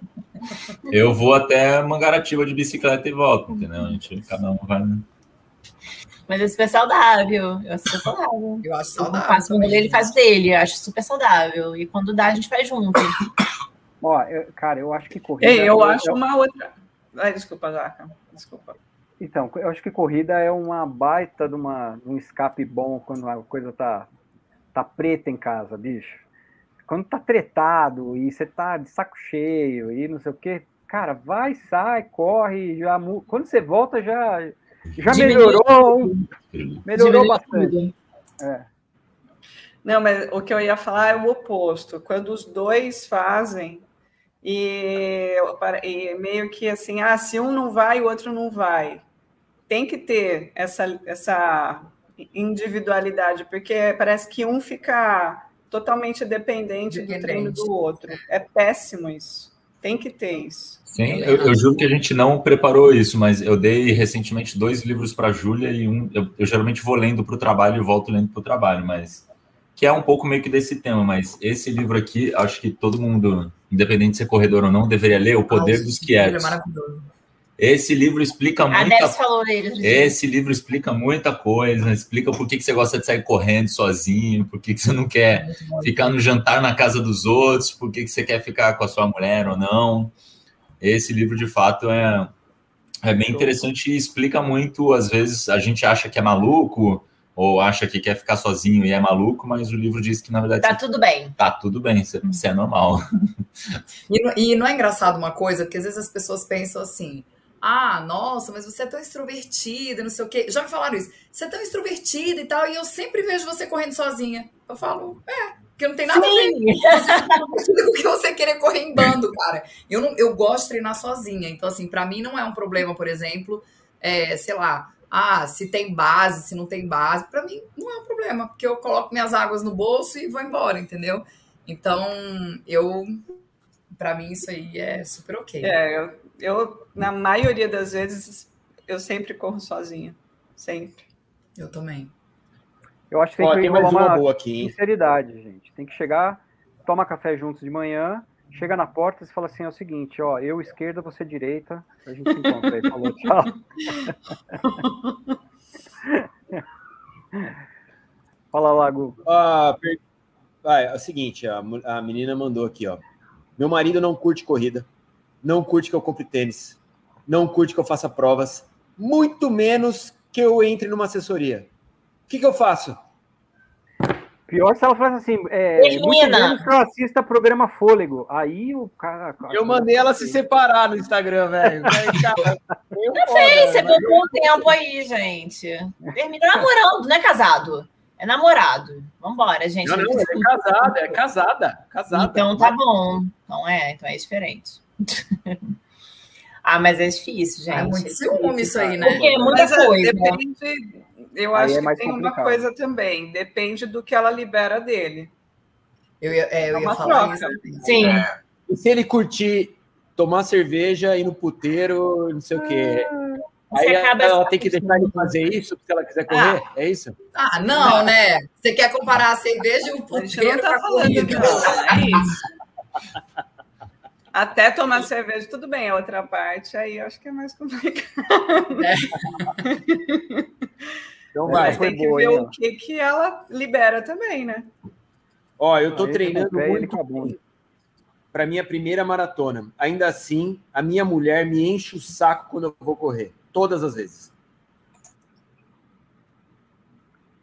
Eu vou até Mangaratiba de bicicleta e volto, entendeu? A gente, cada um vai. Né? Mas é super saudável. Eu acho super saudável. Eu acho saudável. Eu faço dele, ele faz dele. Eu acho super saudável. E quando dá, a gente faz junto. Ó, eu, cara, eu acho que corrida. Ei, eu é acho uma outra. Ai, desculpa, Zaca. Desculpa. Então, eu acho que corrida é uma baita de uma, um escape bom quando a coisa tá, tá preta em casa, bicho. Quando tá tretado e você tá de saco cheio e não sei o quê, cara, vai, sai, corre, já quando você volta já já melhorou, melhorou bastante. É. Não, mas o que eu ia falar é o oposto. Quando os dois fazem e, e, meio que assim, ah, se um não vai, o outro não vai. Tem que ter essa, essa individualidade, porque parece que um fica totalmente dependente, dependente. do treino do outro. É péssimo isso. Tem que ter isso. Sim, eu, eu, juro que a gente não preparou isso, mas eu dei recentemente dois livros para a Júlia e um. Eu, eu, geralmente vou lendo para o trabalho e volto lendo para o trabalho, mas que é um pouco meio que desse tema. Mas esse livro aqui, acho que todo mundo, independente de ser corredor ou não, deveria ler O Poder ah, dos Quietos. É maravilhoso. Esse livro explica a muita falou dele, Esse livro explica muita coisa, explica por que, que você gosta de sair correndo sozinho, por que, que você não quer ficar no jantar na casa dos outros, por que, que você quer ficar com a sua mulher ou não. Esse livro, de fato, é, é bem interessante e explica muito. Às vezes a gente acha que é maluco, ou acha que quer ficar sozinho e é maluco, mas o livro diz que, na verdade. Tá tudo bem. Tá tudo bem, isso é normal. E, e não é engraçado uma coisa, porque às vezes as pessoas pensam assim ah, nossa, mas você é tão extrovertida, não sei o quê. Já me falaram isso. Você é tão extrovertida e tal, e eu sempre vejo você correndo sozinha. Eu falo, é, porque não tem nada Sim. a ver com o que você querer correr em bando, cara. Eu, não, eu gosto de treinar sozinha. Então, assim, para mim não é um problema, por exemplo, é, sei lá, ah, se tem base, se não tem base. Para mim não é um problema, porque eu coloco minhas águas no bolso e vou embora, entendeu? Então, eu. Para mim, isso aí é super ok. É, eu eu, na maioria das vezes, eu sempre corro sozinha. Sempre. Eu também. Eu acho que tem Ó, que ter uma, uma boa aqui, sinceridade, gente. Tem que chegar, toma café juntos de manhã, chega na porta e fala assim: é o seguinte, ó, eu esquerda, você direita, a gente se encontra aí. Falou, tchau. Fala, Lago. Ah, per... Vai, é o seguinte, a, a menina mandou aqui, ó. Meu marido não curte corrida não curte que eu compre tênis, não curte que eu faça provas, muito menos que eu entre numa assessoria. O que, que eu faço? Pior se ela falasse assim, é, muito menos que eu assista programa Fôlego. Aí o cara. Eu mandei ela se separar no Instagram, velho. não fez, você poupou um tempo aí, gente. Termina namorando, não é casado. É namorado. Vambora, gente. Não, não, é casada, é casada. Casada. Então tá bom. Então é, então é diferente. ah, mas é difícil, gente. É muito ciúme isso aí, né? Porque é muita mas, é, coisa. Depende, eu acho é que tem complicado. uma coisa também. Depende do que ela libera dele. Eu ia, é, eu é ia falar troca. isso. Sim. É. E se ele curtir tomar cerveja, ir no puteiro, não sei o quê. Aí ela, ela tem que deixar ele fazer isso se ela quiser correr, ah. é isso? Ah, não, né? Você quer comparar a cerveja e o puteiro? não tá falando, não. É isso. Até tomar cerveja, tudo bem, a outra parte aí eu acho que é mais complicado. É. Então vai, Mas tem que boa, ver hein, o que, que ela libera também, né? Ó, eu tô aí treinando muito para minha primeira maratona. Ainda assim, a minha mulher me enche o saco quando eu vou correr, todas as vezes.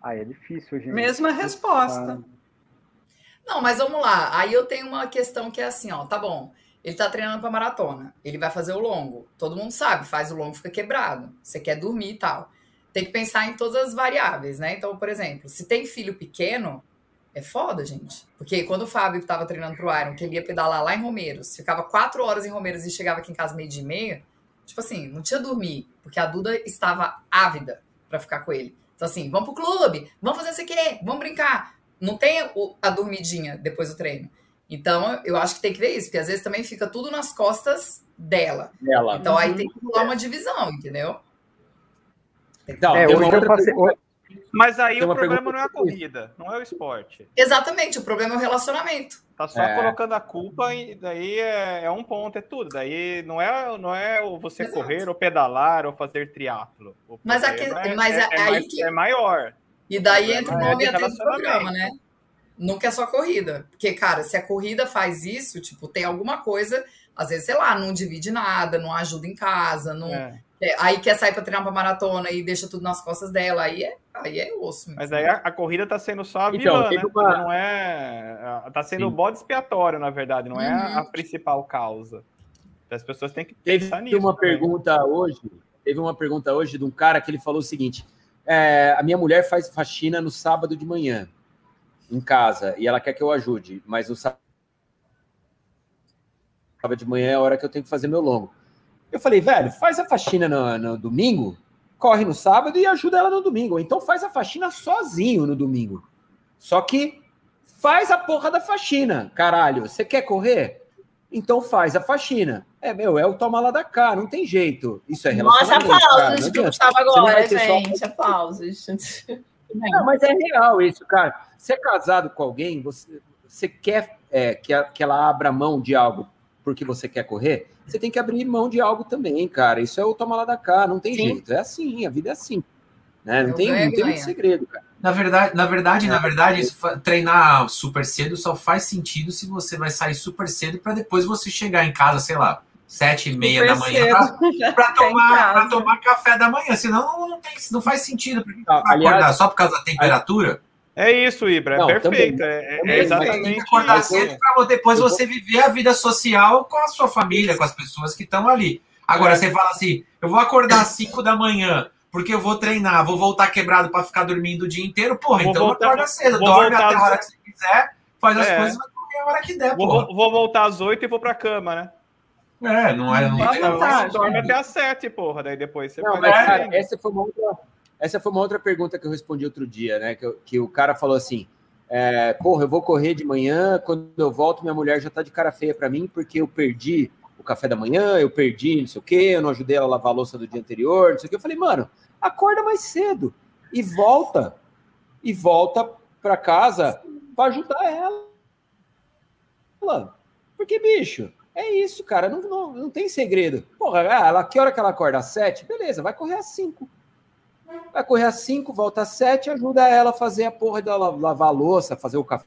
Ah, é difícil, gente. Mesma resposta. Não, mas vamos lá. Aí eu tenho uma questão que é assim, ó, tá bom. Ele tá treinando para maratona, ele vai fazer o longo. Todo mundo sabe, faz o longo fica quebrado. Você quer dormir e tal. Tem que pensar em todas as variáveis, né? Então, por exemplo, se tem filho pequeno, é foda, gente. Porque quando o Fábio estava treinando pro Iron, que ele ia pedalar lá em Romeiros, ficava quatro horas em Romeiros e chegava aqui em casa meio dia e meia, tipo assim, não tinha dormir, porque a Duda estava ávida para ficar com ele. Então, assim, vamos pro clube, vamos fazer isso aqui, vamos brincar. Não tem a dormidinha depois do treino. Então, eu acho que tem que ver isso, porque às vezes também fica tudo nas costas dela. dela. Então, aí tem que rolar uma divisão, entendeu? Não, é, hoje eu passei, mas aí o problema não é a corrida, não é o esporte. Exatamente, o problema é o relacionamento. Tá só é. colocando a culpa e daí é, é, um ponto, é tudo. Daí não é, não é você Exato. correr ou pedalar ou fazer triatlo. Mas, aqui, é, mas é, é, aí mais, que... é maior. E daí entra o nome até do programa, né? Nunca é só corrida. Porque, cara, se a corrida faz isso, tipo, tem alguma coisa, às vezes, sei lá, não divide nada, não ajuda em casa, não, é. É, aí quer sair para treinar para maratona e deixa tudo nas costas dela, aí é, aí é osso. Mesmo. Mas aí a, a corrida está sendo só a então, vilã, né? Uma... Não é. Está sendo o bode expiatório, na verdade, não uhum. é a, uhum. principal causa. As pessoas têm que pensar teve nisso. uma também. pergunta hoje, teve uma pergunta hoje de um cara que ele falou o seguinte: é, a minha mulher faz faxina no sábado de manhã em casa e ela quer que eu ajude, mas no sábado de manhã é a hora que eu tenho que fazer meu longo. Eu falei, velho, faz a faxina no, no, domingo, corre no sábado e ajuda ela no domingo. Ou então faz a faxina sozinho no domingo. Só que faz a porra da faxina, caralho. Você quer correr? Então faz a faxina. É, meu, é o toma lá da cá, não tem jeito. Isso é relacionamento. Nossa, aplausos que eu estava agora, gente. Só... Aplausos. Não, mas é real isso, cara. Você é casado com alguém, você, você quer é, que, a, que ela abra mão de algo porque você quer correr? você tem que abrir mão de algo também, cara. Isso é o tomar lá da cá, não tem Sim. jeito. É assim, a vida é assim. Né? Não, tem, não tem muito segredo, cara. Na verdade, na verdade, é. na verdade, isso, treinar super cedo só faz sentido se você vai sair super cedo para depois você chegar em casa, sei lá, sete e meia da manhã para tomar, tomar café da manhã. Senão não, não, tem, não faz sentido. Porque não, aliás, acordar só por causa da temperatura. É isso, Ibra, é não, perfeito. Também, é, é exatamente. Tem que acordar cedo para depois você viver a vida social com a sua família, com as pessoas que estão ali. Agora, é. você fala assim: eu vou acordar às 5 da manhã porque eu vou treinar, vou voltar quebrado para ficar dormindo o dia inteiro. Porra, vou então voltar, acorda cedo, dorme até a hora que você quiser, faz as é. coisas, vai dormir a hora que der. Vou, vou, voltar às 8 e vou para cama, né? É, não é. Não, não, não, não dorme até às 7, porra. Daí depois você não, mas, cara, essa foi uma outra essa foi uma outra pergunta que eu respondi outro dia, né? Que, que o cara falou assim: é, porra, eu vou correr de manhã, quando eu volto, minha mulher já tá de cara feia para mim, porque eu perdi o café da manhã, eu perdi não sei o quê, eu não ajudei ela a lavar a louça do dia anterior, não sei o quê. Eu falei, mano, acorda mais cedo e volta. E volta para casa para ajudar ela. Porque, bicho, é isso, cara. Não, não, não tem segredo. Porra, ah, ela, que hora que ela acorda? Às sete? Beleza, vai correr às cinco. Vai correr às 5, volta às 7, ajuda ela a fazer a porra dela lavar a louça, fazer o café,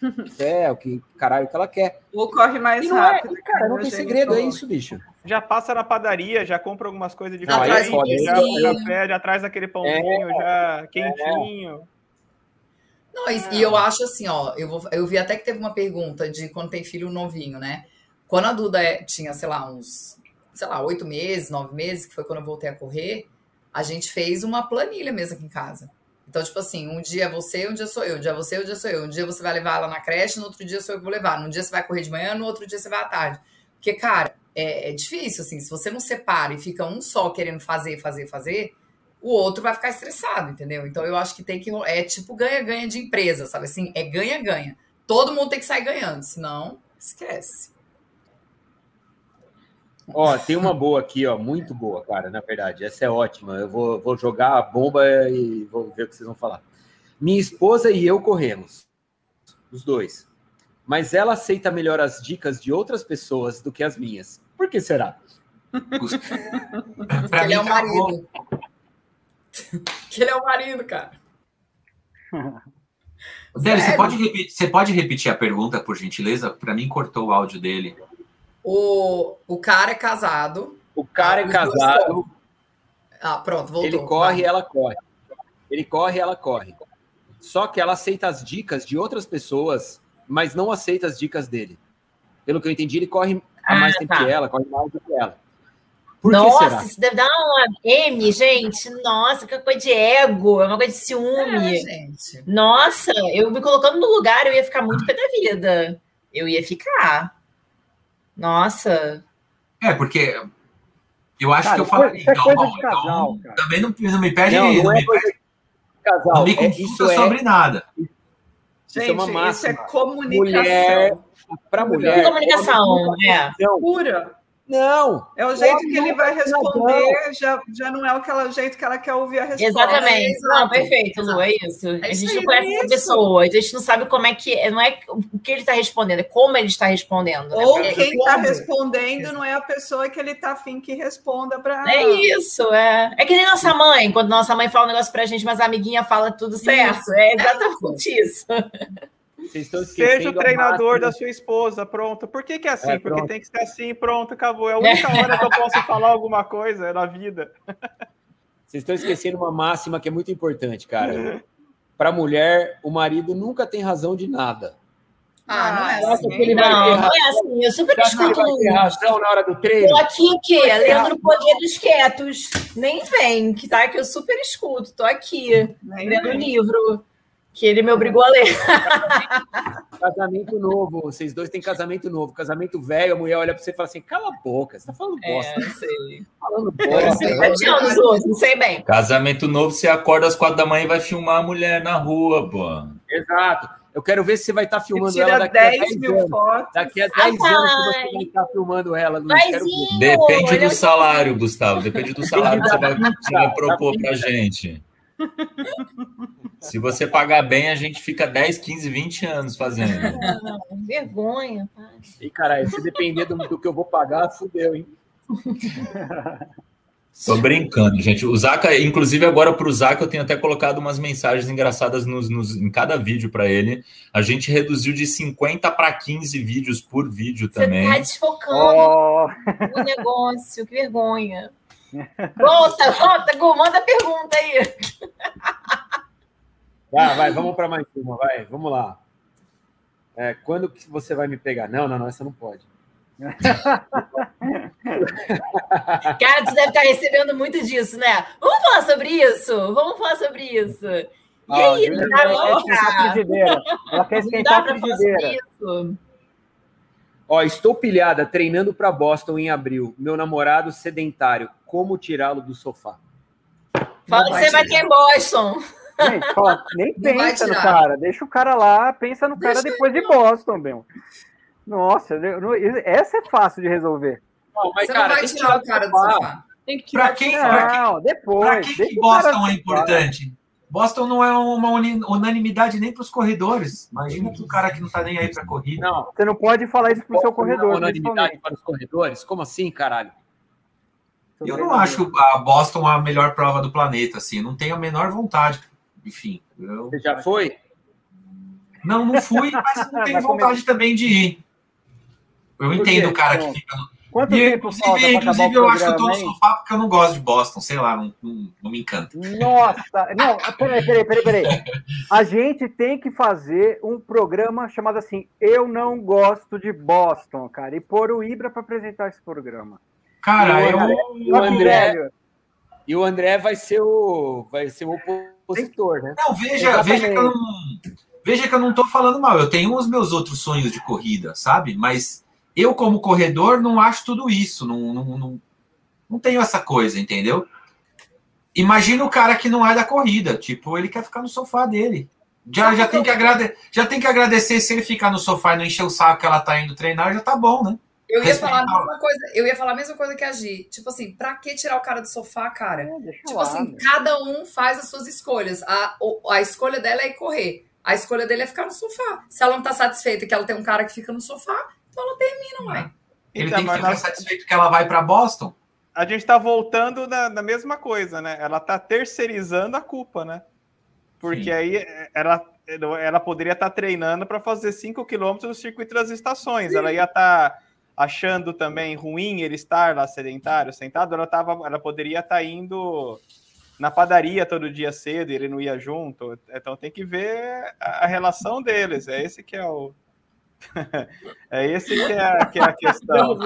o que caralho que ela quer. Ou corre mais é, rápido. É, cara, não tem segredo, é isso, bicho. Já passa na padaria, já compra algumas coisas de ah, já, já, café, já traz aquele pãozinho é, já quentinho. É. Não, e, e, eu acho assim, ó, eu, vou, eu vi até que teve uma pergunta de quando tem filho novinho, né? Quando a Duda é, tinha, sei lá, uns, sei lá, oito meses, nove meses, que foi quando eu voltei a correr, a gente fez uma planilha mesmo aqui em casa. Então, tipo assim, um dia é você, um dia sou eu, um dia é você, um dia sou eu. Um dia você vai levar ela na creche, no outro dia sou eu que vou levar. Num dia você vai correr de manhã, no outro dia você vai à tarde. Porque, cara, é, é difícil, assim, se você não separa e fica um só querendo fazer, fazer, fazer, o outro vai ficar estressado, entendeu? Então, eu acho que tem que. É tipo ganha-ganha de empresa, sabe assim? É ganha-ganha. Todo mundo tem que sair ganhando, senão, esquece. Ó, tem uma boa aqui, ó, muito boa, cara, na verdade. Essa é ótima. Eu vou, vou jogar a bomba e vou ver o que vocês vão falar. Minha esposa e eu corremos, os dois. Mas ela aceita melhor as dicas de outras pessoas do que as minhas. Por que será? Porque ele é o marido. que ele é o marido, cara. Délio, você pode, repetir, você pode repetir a pergunta, por gentileza? Para mim, cortou o áudio dele. O, o cara é casado. O cara é casado. Ah, pronto, voltou. Ele corre e ela corre. Ele corre e ela corre. Só que ela aceita as dicas de outras pessoas, mas não aceita as dicas dele. Pelo que eu entendi, ele corre há mais ah, tempo tá. que ela, corre mais do que ela. Por Nossa, isso deve dar uma M, gente. Nossa, que coisa de ego, é uma coisa de ciúme. É, Nossa, eu me colocando no lugar, eu ia ficar muito pé da vida. Eu ia ficar. Nossa. É, porque eu acho cara, que eu falei. Então, bom, casal, então, também não, não me pede. Não, não, não é me pede casal. Não me confusa é, sobre nada. Gente, isso é, uma máxima. isso é comunicação. Mulher, para mulher. Comunicação, é. Pura. Não. É o jeito que ele vai responder, já, já não é o jeito que ela quer ouvir a resposta. Exatamente. É não, perfeito, Lu, é isso. É a gente não conhece a pessoa, a gente não sabe como é que. Não é o que ele está respondendo, é como ele está respondendo. Né? Ou quem está respondendo não é a pessoa que ele está afim que responda para. É isso, é. É que nem nossa mãe, quando nossa mãe fala um negócio para a gente, mas a amiguinha fala tudo certo. Isso. É exatamente isso. Seja o treinador da sua esposa, pronto. Por que, que é assim? É, Porque tem que ser assim, pronto, acabou. É a única hora que eu posso falar alguma coisa na vida. Vocês estão esquecendo uma máxima que é muito importante, cara. Para mulher, o marido nunca tem razão de nada. Ah, não é assim. Ele não, não é assim. Eu super escuto. Razão na hora do treino. Tô aqui o quê? Lendo o Poder dos Quietos. Nem vem, que tá? Que eu super escuto. Tô aqui, lendo o livro que ele me obrigou a ler. Casamento novo, vocês dois têm casamento novo. Casamento velho, a mulher olha para você e fala assim: cala a boca, você tá falando é, bosta. É, sei. Falando bosta. Sete anos outros, não sei bem. Casamento novo, você acorda às quatro da manhã e vai filmar a mulher na rua, pô. Exato. Eu quero ver se você vai estar tá filmando ela daqui 10 a 10 mil anos. fotos. Daqui a 10 anos você vai estar tá filmando ela, Luiz. Depende do salário, Gustavo. Depende do salário que você vai, você vai propor pra gente. Se você pagar bem, a gente fica 10, 15, 20 anos fazendo. Não, vergonha, pai. E, caralho, se depender do, do, que eu vou pagar, fudeu, hein? Tô brincando, gente. O Zaca, inclusive agora para o Zaca, eu tenho até colocado umas mensagens engraçadas nos, nos em cada vídeo para ele. A gente reduziu de 50 para 15 vídeos por vídeo também. Você tá desfocando oh. o negócio, que vergonha. Volta, volta, Gu, manda pergunta aí. Vai, vai, vamos para mais uma, vai, vamos lá. É, quando que você vai me pegar? Não, não, não, essa não pode. Cara, tu deve estar recebendo muito disso, né? Vamos falar sobre isso? Vamos falar sobre isso. E ah, aí, tá louca? Ela quer esquentar a frigideira. Ó, estou pilhada treinando para Boston em abril. Meu namorado sedentário. Como tirá-lo do sofá? Fala que você vai ter Boston. Gente, ó, nem pensa no cara. Deixa o cara lá, pensa no cara depois de Boston, meu. Nossa, essa é fácil de resolver. Não, mas, você cara, não vai tirar o cara do sofá. Tem que tirar. Pra quem, pra quem, depois. Pra que, que Boston é importante? Boston não é uma unanimidade nem para os corredores. Imagina que o cara que não está nem aí para corrida. Não, você não pode falar isso para o seu corredor. Não é unanimidade para os corredores? Como assim, caralho? Eu não acho a Boston a melhor prova do planeta, assim. não tenho a menor vontade. Enfim. Eu... Você já foi? Não, não fui, mas não tenho vontade também de ir. Eu entendo o cara que fica no Quanto e, tempo inclusive, inclusive eu acho que eu tô no sofá porque eu não gosto de Boston, sei lá, não, não, não me encanta. Nossa, não, peraí, peraí, peraí, peraí. A gente tem que fazer um programa chamado assim, Eu Não Gosto de Boston, cara, e pôr o Ibra para apresentar esse programa. Cara, eu, o André, e o André vai ser o vai ser o opositor, né? Não, veja, veja que eu não veja que eu não tô falando mal. Eu tenho os meus outros sonhos de corrida, sabe? Mas eu, como corredor, não acho tudo isso. Não, não, não, não tenho essa coisa, entendeu? Imagina o cara que não é da corrida. Tipo, ele quer ficar no sofá dele. Já, já, tem que agrade... já tem que agradecer se ele ficar no sofá e não encher o saco que ela tá indo treinar, já tá bom, né? Eu ia, falar a mesma coisa, eu ia falar a mesma coisa que a Gi. Tipo assim, pra que tirar o cara do sofá, cara? É, tipo lá, assim, meu. cada um faz as suas escolhas. A, a escolha dela é correr. A escolha dele é ficar no sofá. Se ela não tá satisfeita que ela tem um cara que fica no sofá, então ela termina, ué. Ele então, tem que ficar nós... satisfeito que ela vai para Boston. A gente está voltando na, na, mesma coisa, né? Ela está terceirizando a culpa, né? Porque Sim. aí ela, ela poderia estar tá treinando para fazer 5 quilômetros no circuito das estações. Sim. Ela ia estar tá achando também ruim ele estar lá sedentário, sentado. Ela, tava, ela poderia estar tá indo na padaria todo dia cedo e ele não ia junto. Então tem que ver a, relação deles. É esse que é o. é esse que é, que é a questão.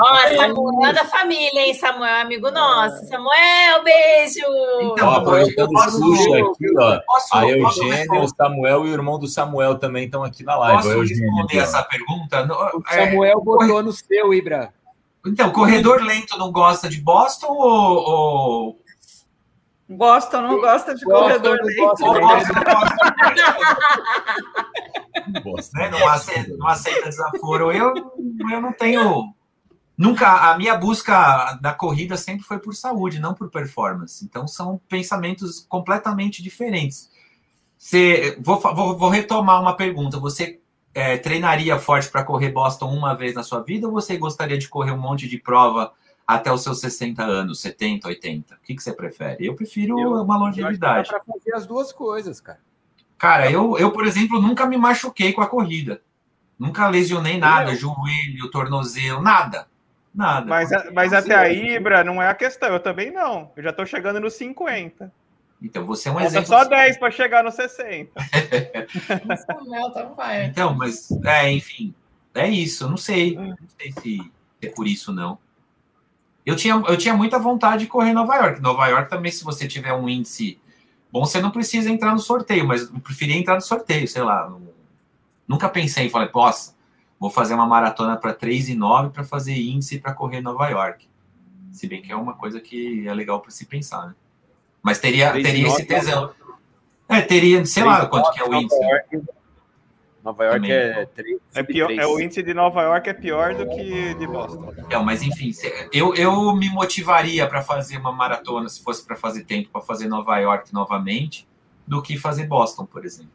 Ó, Samuel é da família, hein? Samuel é amigo nosso. Samuel, beijo! Então, ó, aproveitando o sushi aqui, ó. Posso, a Eugênia, o Samuel e o irmão do Samuel também estão aqui na live. Posso responder essa pergunta? O Samuel é, botou no seu, Ibra. Então, corredor lento não gosta de Boston ou. ou... Boston não gosta de corredor. Gosta Boston não gosta. né? não, aceita, não aceita desaforo. Eu, eu não tenho. Nunca. A minha busca da corrida sempre foi por saúde, não por performance. Então, são pensamentos completamente diferentes. Você, vou, vou, vou retomar uma pergunta. Você é, treinaria forte para correr Boston uma vez na sua vida ou você gostaria de correr um monte de prova até os seus 60 anos, 70, 80? O que, que você prefere? Eu prefiro eu, uma longevidade. Para fazer as duas coisas, cara. Cara, eu, eu, por exemplo, nunca me machuquei com a corrida. Nunca lesionei nada, eu. joelho, tornozelo, nada. Nada. Mas, mas até aí, Ibra, não é a questão. Eu também não. Eu já estou chegando nos 50. Então, você é um Falta exemplo. só 10 para chegar no 60. então, mas, é, enfim, é isso. Eu não sei. Não sei se é por isso, não. Eu tinha, eu tinha muita vontade de correr em Nova York. Nova York também, se você tiver um índice bom, você não precisa entrar no sorteio, mas eu preferia entrar no sorteio, sei lá. Nunca pensei em falar, posso, vou fazer uma maratona para 3 e 9 para fazer índice para correr em Nova York. Se bem que é uma coisa que é legal para se pensar, né? Mas teria, teria esse tesão. É, teria, sei lá quanto que é o índice. Nova York Também. é 3, é, pior, é o índice de Nova York é pior do que de Boston. Não, mas enfim, eu, eu me motivaria para fazer uma maratona, se fosse para fazer tempo, para fazer Nova York novamente, do que fazer Boston, por exemplo.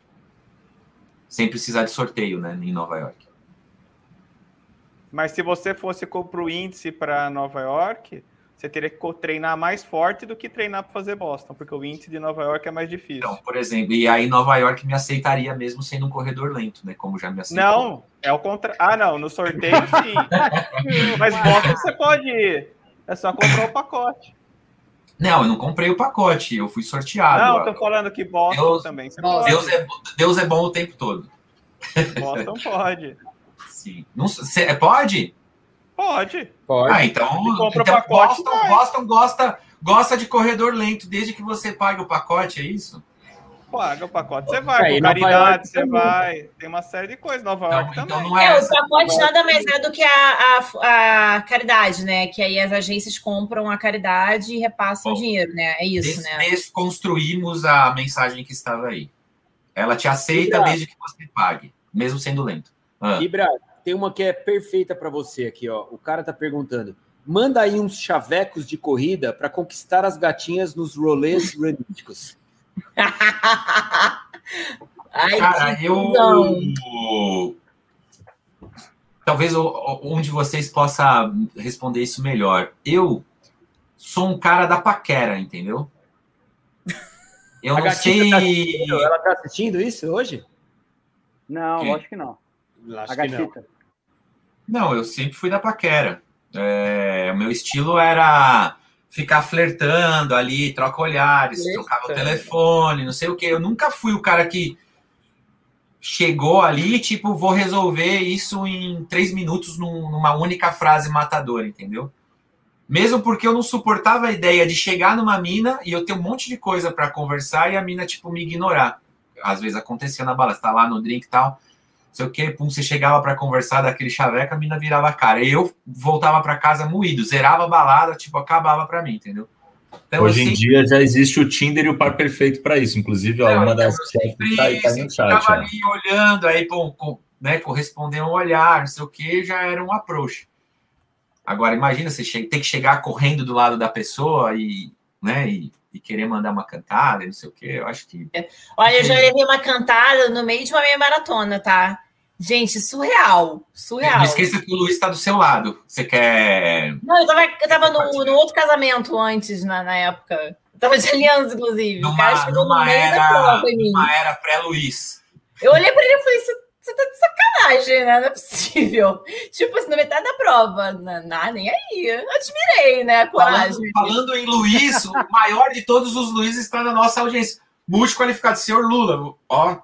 Sem precisar de sorteio, né, em Nova York. Mas se você fosse para o índice para Nova York, você teria que treinar mais forte do que treinar para fazer Boston, porque o índice de Nova York é mais difícil. Então, por exemplo, e aí Nova York me aceitaria mesmo sendo um corredor lento, né? Como já me aceitou. Não, é o contrário. Ah, não, no sorteio sim. Mas Boston você pode ir. É só comprar o pacote. Não, eu não comprei o pacote, eu fui sorteado. Não, tô falando que Boston Deus, também. Você pode. Deus, é, Deus é bom o tempo todo. Boston pode. Sim. Não, cê, pode? Pode. Pode. Ah, então, então pacote, Boston, Boston gosta, gosta de corredor lento, desde que você pague o pacote, é isso? Paga o pacote, você vai. É, com caridade, você vai. Tem uma série de coisas. Nova York então, também. Então é, é o pacote nada mais é do que a, a, a, caridade, né? Que aí as agências compram a caridade e repassam Bom, dinheiro, né? É isso, des, né? Desconstruímos a mensagem que estava aí. Ela te aceita desde que você pague, mesmo sendo lento. Ah. Ibra, tem uma que é perfeita para você aqui, ó. O cara tá perguntando: manda aí uns chavecos de corrida para conquistar as gatinhas nos rolês runísticos. Ai, cara, eu talvez um de vocês possa responder isso melhor. Eu sou um cara da paquera, entendeu? Eu a não sei. Tá ela tá assistindo isso hoje? Não, que? acho que não. Acho a gatita. Não, eu sempre fui da paquera. É, o meu estilo era ficar flertando ali, troca olhares, Eita. trocava o telefone, não sei o que. Eu nunca fui o cara que chegou ali, tipo, vou resolver isso em três minutos num, numa única frase matadora, entendeu? Mesmo porque eu não suportava a ideia de chegar numa mina e eu ter um monte de coisa para conversar e a mina, tipo, me ignorar. Às vezes acontecia na bala, você tá lá no drink e tal sei o que, pum, você chegava para conversar daquele chaveco, a mina virava a cara. E eu voltava para casa moído, zerava a balada, tipo, acabava para mim, entendeu? Então, Hoje em dia já existe o Tinder e o par perfeito para isso. Inclusive, ó, uma então, das sempre, tá, tá no chat. Ficava ali olhando, aí, pô, com, né, corresponder um olhar, não sei o que, já era um approach. Agora, imagina você tem que chegar correndo do lado da pessoa e, né, e e querer mandar uma cantada, não sei o quê, eu acho que. Olha, eu já levei uma cantada no meio de uma meia maratona, tá? Gente, surreal. Surreal. Não esqueça que o Luiz está do seu lado. Você quer. Não, eu tava, eu tava no, no outro casamento antes, na, na época. Eu tava de aliança, inclusive. Numa, o cara chegou no meio era, da prova em mim. Uma era pré-Luiz. Eu olhei para ele e falei: você tá de sacanagem, né? Não é possível. Tipo, assim, na metade da prova. Não, nem aí. Admirei, né? A coragem. Falando, falando em Luiz, o maior de todos os Luiz está na nossa audiência. Multiqualificado, senhor Lula. Ó.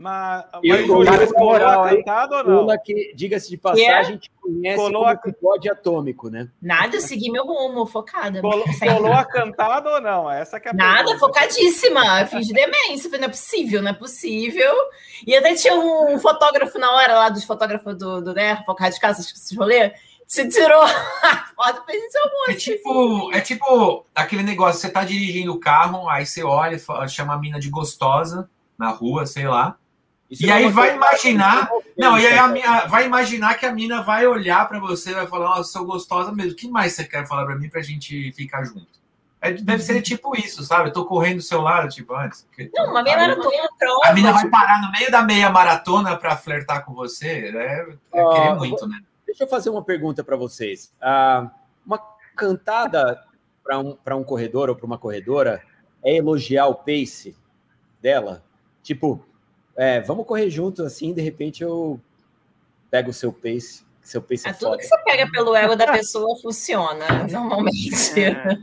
Mas, mas o moral, atentado ou não? Lula que, diga-se de passagem, que conhece colou como a... bode atômico, né? Nada, eu segui meu rumo, focada. Colou, colou a cantada ou não? Essa que é a Nada, pergunta. focadíssima. Fiz de demência. Falei, não é possível, não é possível. E até tinha um fotógrafo na hora lá, dos fotógrafos do, do né, Focado de Casa, esse rolê. Você tirou a foto fez seu É tipo, é tipo aquele negócio, você tá dirigindo o carro, aí você olha, chama a mina de gostosa na rua, sei lá. Isso e aí vai imaginar. Não, e aí a minha, vai imaginar que a mina vai olhar para você e vai falar, oh, sou gostosa mesmo. O que mais você quer falar para mim pra gente ficar junto? É, deve ser tipo isso, sabe? Eu tô correndo do seu lado, tipo, antes. Não, uma meia maratona, prova. A mina vai parar no meio da meia maratona para flertar com você. É, é uh, querer muito, né? Deixa eu fazer uma pergunta para vocês. Uh, uma cantada para um, um corredor ou para uma corredora é elogiar o pace dela? Tipo, é, vamos correr junto, assim, de repente eu pego o seu pace. Seu pace é, é tudo que você pega pelo ego da pessoa funciona, normalmente. É.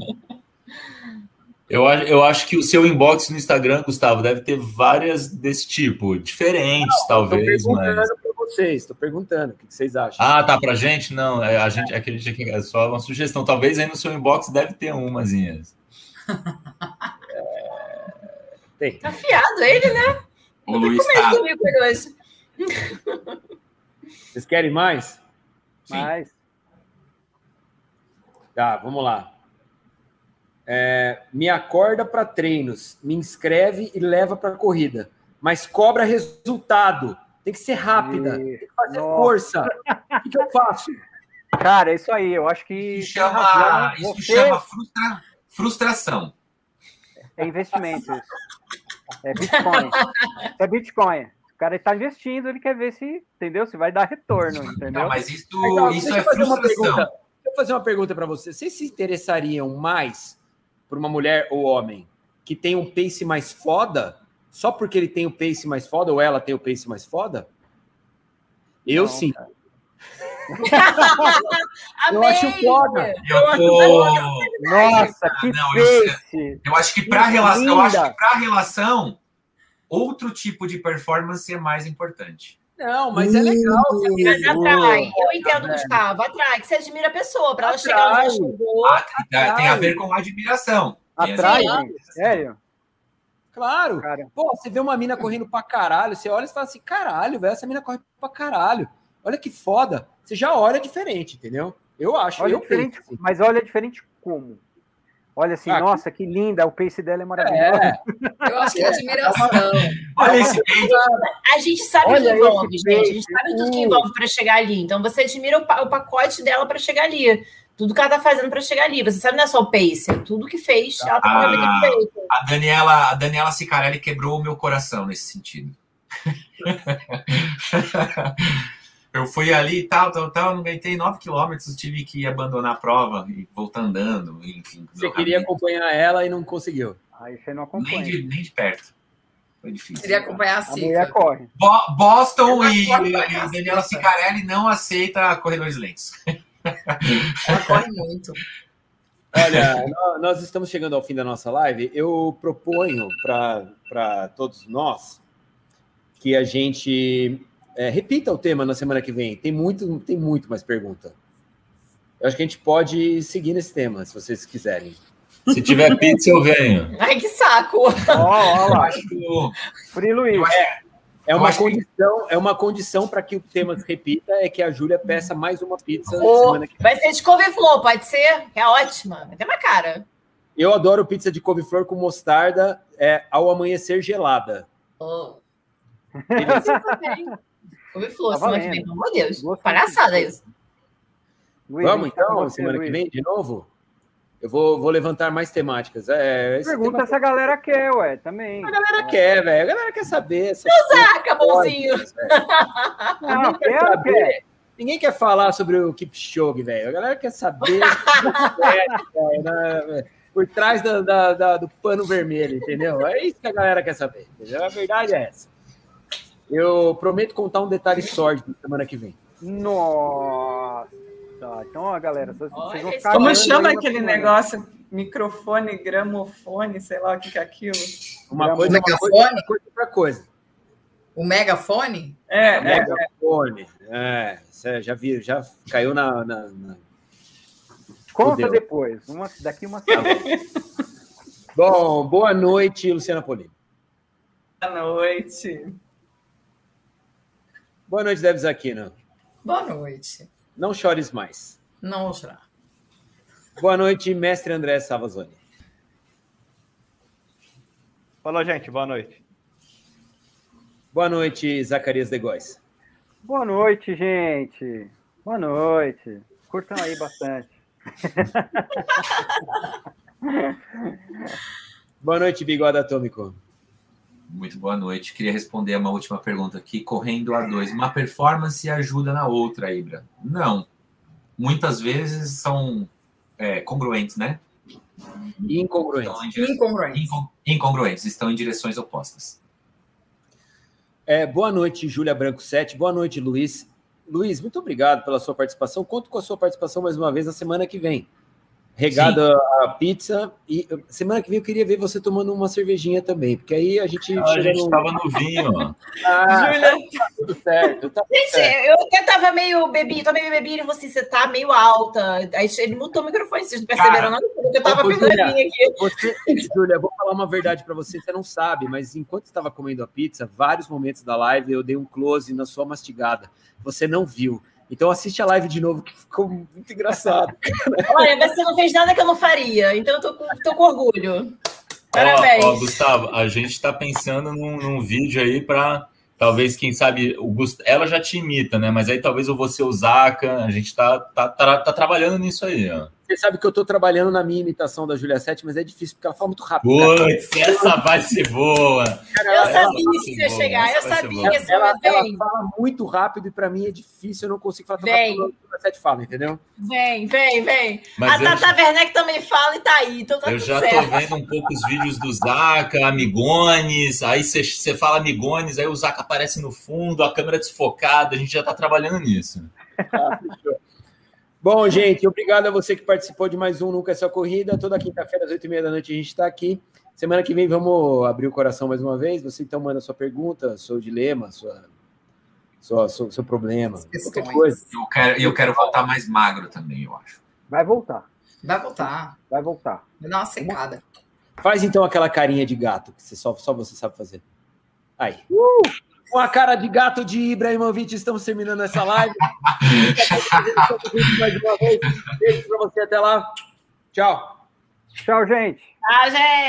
Eu, eu acho que o seu inbox no Instagram, Gustavo, deve ter várias desse tipo, diferentes, Não, talvez. Estou perguntando mas... para vocês, estou perguntando, o que vocês acham? Ah, tá, para gente? Não, é, a gente acredita que é só uma sugestão. Talvez aí no seu inbox deve ter umazinhas. É... Tem. Tá afiado ele, né? O Luiz tá... Vocês querem mais? Sim. Mais. Tá, vamos lá. É, me acorda para treinos, me inscreve e leva para corrida, mas cobra resultado. Tem que ser rápida, e... tem que fazer Nossa. força. O que, que, eu faço? Cara, é isso aí. Eu acho que isso chama, isso Você... chama frustra... frustração. É investimento. Isso. É Bitcoin. é Bitcoin. O cara está investindo, ele quer ver se, entendeu? Se vai dar retorno, entendeu? Não, mas isso, então, isso é frustração. Deixa eu fazer uma pergunta para você. Vocês se interessariam mais por uma mulher ou homem que tem um pace mais foda, só porque ele tem o pace mais foda ou ela tem o pace mais foda? Eu Não, sim. Cara. eu acho foda. Eu, eu tô... acho Nossa, que não, eu, eu, acho que para relação, eu acho que para relação outro tipo de performance é mais importante. Não, mas é legal. Mas atrai. Eu entendo, Gustavo. Atrai, que você admira a pessoa, para ela atrai. chegar onde chegou. Ah, tem a ver com admiração. Atrai. Sério? Claro. Cara. Pô, você vê uma mina correndo pra caralho, você olha e fala assim: caralho, velho, essa mina corre pra caralho. Olha que foda. Você já olha diferente, entendeu? Eu acho. Olha eu diferente, penso, assim. Mas olha diferente como? Olha assim, ah, nossa, que linda, o pace dela é maravilhoso. É. Eu acho que é admiração. Olha esse A gente sabe o que envolve, gente. A gente sabe tudo que envolve para chegar ali. Então você admira o, o pacote dela para chegar ali. Tudo que ela tá fazendo para chegar ali. Você sabe não é só o pace, é tudo que fez. Ela tá a, a Daniela, a Daniela Cicarelli quebrou o meu coração nesse sentido. eu fui ali e tal, tal, tal, não aguentei 9 quilômetros, tive que abandonar a prova e voltar andando, enfim. Você queria acompanhar ela e não conseguiu. Aí você não acompanha. Nem de, nem de perto. Foi difícil. Queria acompanhar a Cica. corre. Bo Boston e, e a Daniela Cicarelli não aceita corredores lentos. Ela corre muito. Olha, nós estamos chegando ao fim da nossa live. Eu proponho para todos nós que a gente é, repita o tema na semana que vem. Tem muito, tem muito mais pergunta. Eu acho que a gente pode seguir nesse tema, se vocês quiserem. Se tiver pizza, eu venho. Ai, que saco! Ó, ó lá. Free Luiz. É, é uma condição, é uma condição para que o tema se repita, é que a Júlia peça mais uma pizza oh, semana que vem. Vai ser de couve-flor, pode ser? É ótima. Vai ter uma cara. Eu adoro pizza de couve-flor com mostarda é, ao amanhecer gelada. Oh. Couve-flor, tá semana que vem, pelo amor de Deus. Palhaçada isso. Vamos então, semana que vem, de novo? Eu vou, vou levantar mais temáticas. É, Pergunta tema... se a galera quer, ué, também. A galera é. quer, velho. A galera quer saber. saca, bonzinho. Não, quer, saber. Quer. Ninguém quer falar sobre o Kipchoge, velho. A galera quer saber é, né, por trás da, da, da, do pano vermelho, entendeu? É isso que a galera quer saber. Entendeu? A verdade é essa. Eu prometo contar um detalhe sórdido semana que vem. Nossa! Então, ó, galera, vocês, vão ficar Como chama aquele negócio? Microfone, gramofone, sei lá o que é aquilo. Uma coisa, uma coisa, coisa outra coisa. O megafone? É, o megafone. É, é, já vi, já caiu na. na, na... Conta depois, uma, daqui uma semana. Bom, boa noite, Luciana Polini. Boa noite. Boa noite, Debs Aquino. Boa noite. Não chores mais. Não vou chorar. Boa noite, mestre André Savazoni. Falou, gente. Boa noite. Boa noite, Zacarias de Góes. Boa noite, gente. Boa noite. Curtam aí bastante. boa noite, Bigode Atômico. Muito boa noite. Queria responder a uma última pergunta aqui, correndo a dois. Uma performance ajuda na outra, Ibra? Não. Muitas vezes são é, congruentes, né? Incongruentes. Dire... Incongruentes. Incongruentes. Estão em direções opostas. É, boa noite, Júlia Branco 7. Boa noite, Luiz. Luiz, muito obrigado pela sua participação. Conto com a sua participação mais uma vez na semana que vem regado a pizza. E semana que vem eu queria ver você tomando uma cervejinha também, porque aí a gente. Ah, a gente no... tava no vinho. ah, Júlia. Tá tudo certo. Tá gente, certo. eu até tava meio bebi, tô meio bebi e você, você tá meio alta. Aí ele mutou o microfone, vocês não perceberam nada, porque eu tava Ô, pegando Julia, aqui. Você, Júlia, vou falar uma verdade para você, você não sabe, mas enquanto estava comendo a pizza, vários momentos da live eu dei um close na sua mastigada. Você não viu. Então assiste a live de novo, que ficou muito engraçado. Olha, você não fez nada que eu não faria, então eu tô com, tô com orgulho. Parabéns. Ó, ó, Gustavo, a gente está pensando num, num vídeo aí para talvez, quem sabe, o Gust... ela já te imita, né? Mas aí talvez eu vou ser o Zaca, a gente tá, tá, tá, tá trabalhando nisso aí, ó. Você sabe que eu estou trabalhando na minha imitação da Julia Sete, mas é difícil porque ela fala muito rápido. Putz, essa vai ser boa. eu sabia que ia chegar, eu sabia que ela, ela, ela fala muito rápido e para mim é difícil, eu não consigo falar vem. rápido que a Julia Sete fala, entendeu? Vem, vem, vem. Mas a Tata Werneck também fala e tá aí, então tá Eu já certo. tô vendo um pouco os vídeos do Zaca, Amigones, aí você fala Amigones, aí o Zaca aparece no fundo, a câmera desfocada, a gente já tá trabalhando nisso. Ah, fechou. Bom, gente, obrigado a você que participou de mais um Nunca é Só Corrida. Toda quinta-feira, às oito e meia da noite, a gente está aqui. Semana que vem vamos abrir o coração mais uma vez. Você então manda sua pergunta, seu dilema, sua, sua, seu, seu problema, qualquer coisa. Eu quero, eu quero voltar mais magro também, eu acho. Vai voltar. Vai voltar. Vai voltar. Vai dar uma secada. Faz então aquela carinha de gato que você só, só você sabe fazer. Aí. Uh! Com a cara de gato de Ibrahimovic, estamos terminando essa live. Mais uma vez. Beijo para você até lá. Tchau. Tchau, gente. Tchau, gente.